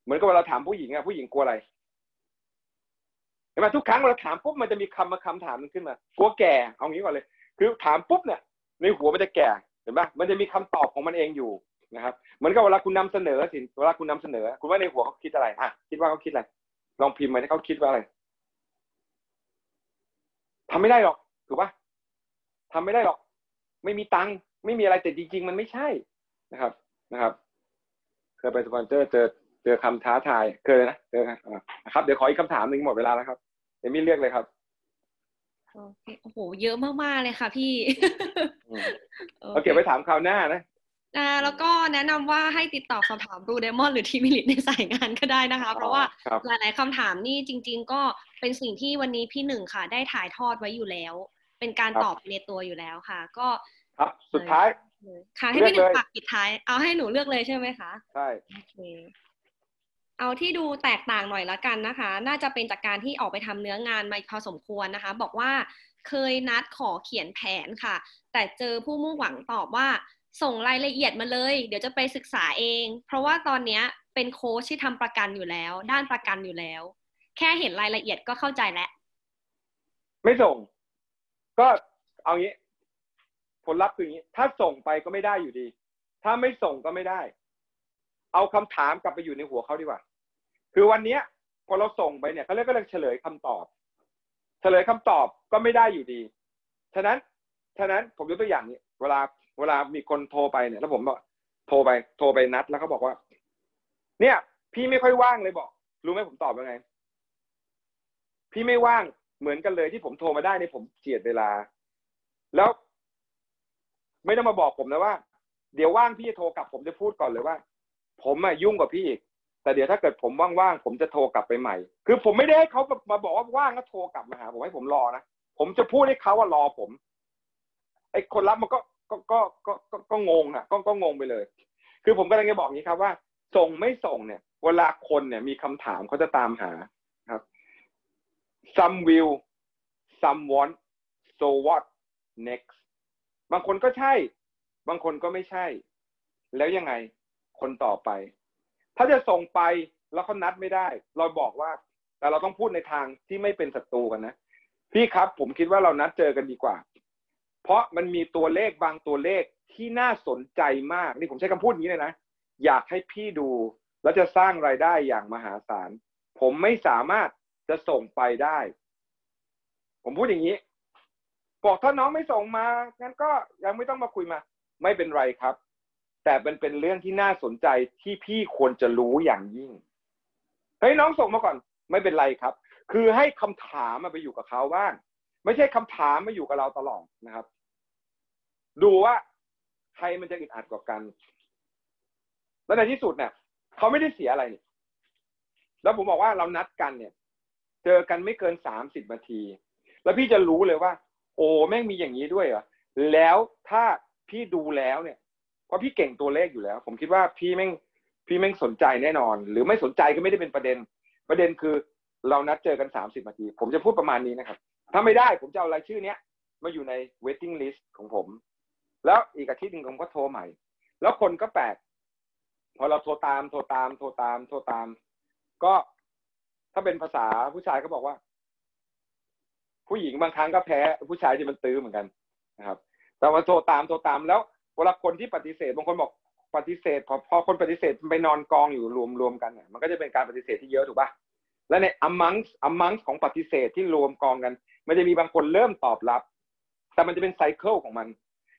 เหมือนกับเวลาถามผู้หญิงอะผู้หญิงกลัวอะไรเห็นไหมทุกครั้งเราถามปุ๊บมันจะมีคำมาคำถามนึงขึ้นมากลัวแก่เอางี้ก่อนเลย คือถามปุ๊บเนี่ย ในหัวมันจะแก่เห็นปะมันจะมีคำตอบของมันเองอยู่นะครับเหมือนกับเวลาคุณนำเสนอสินเวลาคุณนำเสนอ คุณว่าในหัวเขาคิดอะไรอะคิดว่าเขาคิดอะไรลองพิมพ์มาให้เขาคิดว่าอะไรทำไม่ได้หรอก ถูกปะทำไม่ได้หรอก ไม่มีตังค์ไม่มีอะไรแต่จริง ๆ มันไม่ใช่นะครับนะครับ เคยไปสปอนเซอร์เจอเจอคำท้าทายเคยนะเจอครับเดี๋ยวขออีกคำถามหนึ่งหมดเวลาแล้วครับเอมี่เรียกเลยครับโอเคโอ้โห เยอะมากๆเลยค่ะพี่เราเก็บไว้ถามคราวหน้านะอ่าแล้วก็แนะนำว่าให้ติดต่อสอบถามบลูเดมอนหรือทีมิลิตในสายงานก็ได้นะคะ เพราะว่าหลายๆคำถามนี่จริง ๆ ก็เป็นสิ่งที่วันนี้พี่หนึ่งค่ะ ได้ถ่ายทอดไว้อยู่แล้ว เป็นการตอบในตัวอยู่แล้วค่ะ ก็ครับสุดท้ายค่ะให้พี่หนึ่งฝากปิดท้าย เอาให้หนูเลือกเลยใช่ไหมคะใช่โอเคเอาที่ดูแตกต่างหน่อยละกันนะคะ น่าจะเป็นจากการที่ออกไปทำเนื้องานมาพอสมควรนะคะ บอกว่าเคยนัดขอเขียนแผนค่ะ แต่เจอผู้มุ่งหวังตอบว่าส่งรายละเอียดมาเลย เดี๋ยวจะไปศึกษาเอง เพราะว่าตอนนี้เป็นโค้ชที่ทำประกันอยู่แล้ว ด้านประกันอยู่แล้ว แค่เห็นรายละเอียดก็เข้าใจแล้ว ไม่ส่ง ก็เอางี้ ผลลัพธ์คืออย่างนี้ ถ้าส่งไปก็ไม่ได้อยู่ดี ถ้าไม่ส่งก็ไม่ได้ เอาคำถามกลับไปอยู่ในหัวเขาดีกว่า คือวันเนี้ยพอเราส่งไปเนี่ยเขาเรียกก็เลยเฉลยคำตอบ เฉลยคำตอบก็ไม่ได้อยู่ดี ฉะนั้น ฉะนั้นผมยกตัวอย่างนี้เวลาเวลามีคนโทรไปเนี่ย แล้วผมบอกโทรไป โทรไปนัดแล้วเขาบอกว่า เนี่ย พี่ไม่ค่อยว่างเลยบอก รู้ไหมผมตอบยังไง พี่ไม่ว่าง เหมือนกันเลยที่ผมโทรมาได้ในผมเจียดเวลา แล้ว ไม่ต้องมาบอกผมนะว่า เดี๋ยวว่างพี่จะโทรกลับผมจะพูดก่อนเลยว่า ผมอะยุ่งกว่าพี่อีกแต่เดี๋ยวถ้าเกิดผมว่างๆผมจะโทรกลับไปใหม่ คือผมไม่ได้ให้เขามาบอกว่าว่างแล้วโทรกลับมาหาผมให้ผมรอนะผมจะพูดให้เขาว่ารอผม ไอ้คนรับมันก็ก็ก็ก็ก็งงอะก็ก็งงไปเลย คือผมกำลังจะบอกนี้ครับว่า ส่งไม่ส่งเนี่ย เวลาคนเนี่ยมีคำถามเขาจะตามหา some will some want so what next บางคนก็ใช่ บางคนก็ไม่ใช่ แล้วยังไง คนต่อไป ถ้าจะส่งไปแล้วเขานัดไม่ได้ เราบอกว่า แต่เราต้องพูดในทางที่ไม่เป็นศัตรูกันนะ พี่ครับ ผมคิดว่าเรานัดเจอกันดีกว่า เพราะมันมีตัวเลขบางตัวเลขที่น่าสนใจมาก นี่ผมใช้คำพูดอย่างนี้เลยนะ อยากให้พี่ดู แล้วจะสร้างรายได้อย่างมหาศาล ผมไม่สามารถ จะส่งไปได้ ผมพูดอย่างนี้บอกถ้าน้องไม่ส่งมางั้นก็ยังไม่ต้องมาคุยมา ไม่เป็นไรครับ แต่เป็นเป็นเรื่องที่น่าสนใจที่พี่ควรจะรู้อย่างยิ่งเฮ้ยน้องส่งมาก่อน ไม่เป็นไรครับ คือให้คำถามมาไปอยู่กับเขาบ้างไม่ใช่คำถามมาอยู่กับเราตลอดนะครับ ดูว่าใครมันจะอึดอัดกว่ากัน แล้วในที่สุดเนี่ยเขาไม่ได้เสียอะไรแล้วผมบอกว่าเรานัดกันเนี่ย เจอกันไม่เกินสามสิบนาที แล้วพี่จะรู้เลยว่า โอ้แม่งมีอย่างนี้ด้วยเหรอแล้วถ้าพี่ดูแล้วเนี่ยเพราะพี่เก่งตัวเลขอยู่แล้ว ผมคิดว่าพี่แม่งพี่แม่งสนใจแน่นอน หรือไม่สนใจก็ไม่ได้เป็นประเด็น ประเด็นคือเรานัดเจอกันสามสิบนาที ผมจะพูดประมาณนี้นะครับ ถ้าไม่ได้ผมจะเอารายชื่อเนี้ยมาอยู่ใน waiting list ของผม แล้วอีกอาทิตย์หนึ่งผมก็โทรใหม่ แล้วคนก็แปลกพอเราโทรตามโทรตามโทรตามโทรตาม ก็ ถ้าเป็นภาษาผู้ชายก็บอกว่า ผู้หญิงบางครั้งก็แพ้ผู้ชายที่มันตื้อเหมือนกันนะครับ แต่ว่าโทรตามโทรตามแล้วเวลาคนที่ปฏิเสธบางคนบอกปฏิเสธพอพอคนปฏิเสธไปนอนกองอยู่รวมรวมกันเนี่ยมันก็จะเป็นการปฏิเสธที่เยอะถูกปะและใน amongst amongst ของปฏิเสธที่รวมกองกัน มันจะมีบางคนเริ่มตอบรับ แต่มันจะเป็นไซเคิลของมัน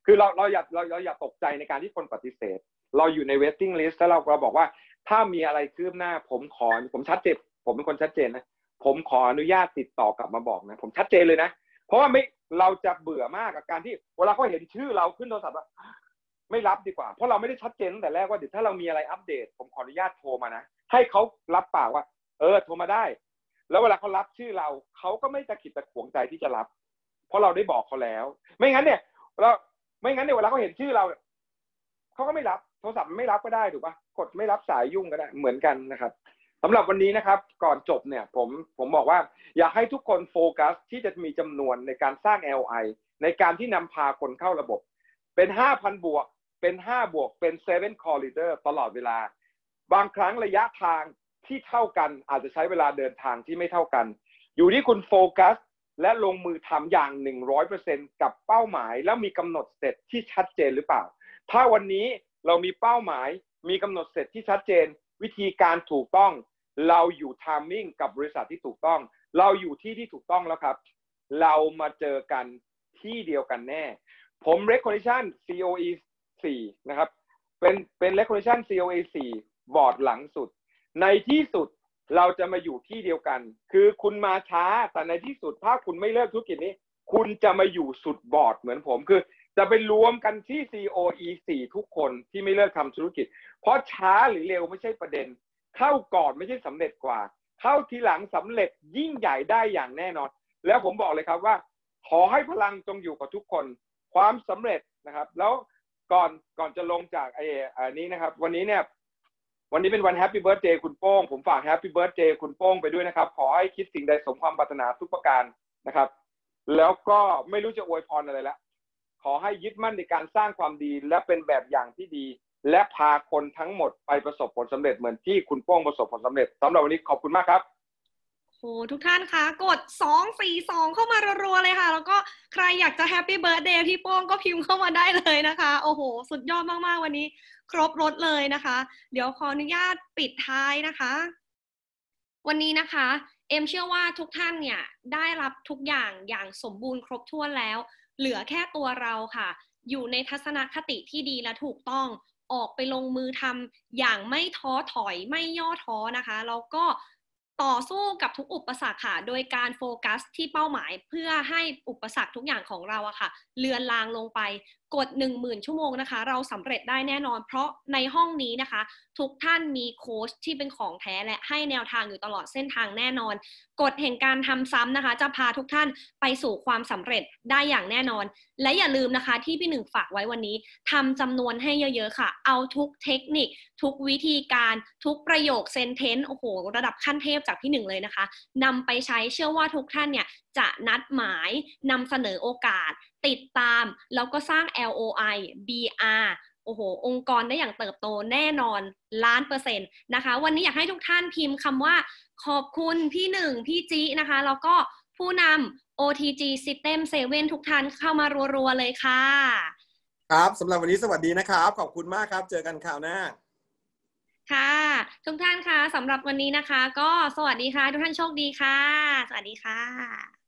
คือเราเราอย่าเราเราอย่าตกใจในการที่คนปฏิเสธ เราอยู่ใน waiting list แล้วเราเราบอกว่า ถ้ามีอะไรคืบหน้าผมขอผมชัดเจน ผมเป็นคนชัดเจนนะผมขออนุญาตติดต่อกลับมาบอกนะ ผมชัดเจนเลยนะ เพราะว่าไม่เราจะเบื่อมากกับการที่เวลาเขาเห็นชื่อเราขึ้นโทรศัพท์ว่าไม่รับดีกว่า เพราะเราไม่ได้ชัดเจนตั้งแต่แรกว่าเดี๋ยวถ้าเรามีอะไรอัปเดต ผมขออนุญาตโทรมานะให้เขารับปากว่า เออโทรมาได้ แล้วเวลาเขารับชื่อเราเขาก็ไม่ตะขิดตะขวงใจที่จะรับ เพราะเราได้บอกเขาแล้ว ไม่งั้นเนี่ยเราไม่งั้นเนี่ยเวลาเขาเห็นชื่อเราเขาก็ไม่รับ โทรศัพท์ไม่รับก็ได้ถูกปะกดไม่รับสายยุ่งก็ได้เหมือนกันนะครับ สำหรับวันนี้นะครับก่อนจบเนี่ยผมผมบอกว่าอยากให้ทุกคนโฟกัสที่จะมีจำนวนในการสร้าง LI ในการที่นำพาคนเข้าระบบ เป็น 5,000 บวก เป็น 5 บวก เป็น 7 corridor ตลอดเวลา บางครั้งระยะทางที่เท่ากันอาจจะใช้เวลาเดินทางที่ไม่เท่ากัน อยู่ที่คุณโฟกัส และลงมือทำอย่าง 100%กับเป้าหมาย แล้วมีกำหนดเสร็จที่ชัดเจนหรือเปล่า ถ้าวันนี้เรามีเป้าหมาย มีกำหนดเสร็จที่ชัดเจน วิธีการถูกต้อง เราอยู่ทามมิ่งกับบริษัทที่ถูกต้อง เราอยู่ที่ที่ถูกต้องแล้วครับ เรามาเจอกันที่เดียวกันแน่ ผม recognition COE 4นะครับ เป็นเป็น recognition COE 4บอร์ดหลังสุด ในที่สุดเราจะมาอยู่ที่เดียวกัน คือคุณมาช้า แต่ในที่สุดถ้าคุณไม่เลิกธุรกิจนี้ คุณจะมาอยู่สุดบอร์ดเหมือนผมคือ จะไปรวมกันที่ COE 4ทุกคนที่ไม่เลิกทำธุรกิจ เพราะช้าหรือเร็วไม่ใช่ประเด็น เข้าก่อนไม่ใช่สำเร็จกว่า เข้าทีหลังสำเร็จยิ่งใหญ่ได้อย่างแน่นอน แล้วผมบอกเลยครับว่า ขอให้พลังจงอยู่กับทุกคน ความสำเร็จนะครับ แล้วก่อนก่อนจะลงจากไอ้อันนี้นะครับ วันนี้เนี่ย วันนี้เป็นวันแฮปปี้เบิร์ a เดย์คุณโป้ง ผมฝากแฮปปี้เบิร์ a เดย์คุณโป้งไปด้วยนะครับ ขอให้คิดสิ่งใดสมความปรารถนาทุกประการนะครับ แล้วก็ไม่รู้จะอวยพรอะไรแล้วขอให้ยึดมั่นในการสร้างความดีและเป็นแบบอย่างที่ดี และพาคนทั้งหมดไปประสบผลสำเร็จเหมือนที่คุณโป้งประสบผลสำเร็จสำหรับวันนี้ขอบคุณมากครับโหทุกท่านคะกด 2 4 2 เข้ามารัวๆเลยค่ะ แล้วก็ใครอยากจะ happy birthday พี่โป้งก็พิมพ์เข้ามาได้เลยนะคะ โอ้โห สุดยอดมากๆ วันนี้ ครบรสเลยนะคะ เดี๋ยวขออนุญาตปิดท้ายนะคะ วันนี้นะคะ เอ็มเชื่อว่าทุกท่านเนี่ย ได้รับทุกอย่างอย่างสมบูรณ์ครบถ้วนแล้ว เหลือแค่ตัวเราค่ะ อยู่ในทัศนคติที่ดีและถูกต้อง ออกไปลงมือทำอย่างไม่ท้อถอยไม่ย่อท้อนะคะแล้วก็ต่อสู้กับทุกอุปสรรคค่ะ โดยการโฟกัสที่เป้าหมายเพื่อให้อุปสรรคทุกอย่างของเราอะค่ะ เลือนลางลงไป กด 1 0,000 ชั่วโมงนะคะ เราสำเร็จได้แน่นอน เพราะในห้องนี้นะคะ ทุกท่านมีโค้ชที่เป็นของแท้และให้แนวทางอยู่ตลอดเส้นทางแน่นอน กฎแห่งการทำซ้ำนะคะ จะพาทุกท่านไปสู่ความสำเร็จได้อย่างแน่นอน และอย่าลืมนะคะที่พี่หนึ่งฝากไว้วันนี้ทำจำนวนให้เยอะๆค่ะ เอาทุกเทคนิค ทุกวิธีการทุกประโยคเซนเทนต์โอ้โห ระดับขั้นเทพจากพี่หนึ่งเลยนะคะนำไปใช้เชื่อว่าทุกท่านเนี่ยจะนัดหมายนำเสนอโอกาส ติดตาม แล้วก็สร้าง LOI BR โอ้โห องค์กรได้อย่างเติบโตแน่นอนล้านเปอร์เซ็นต์นะคะ วันนี้อยากให้ทุกท่านพิมพ์คำว่า ขอบคุณพี่หนึ่งพี่จีนะคะ แล้วก็ผู้นำ OTG System 7ทุกท่านเข้ามารัวๆเลยค่ะ ครับสำหรับวันนี้สวัสดีนะครับ ขอบคุณมากครับ เจอกันข่าวหน้า ค่ะ ทุกท่านคะสำหรับวันนี้นะคะ ก็สวัสดีค่ะ ทุกท่านโชคดีค่ะ สวัสดีค่ะ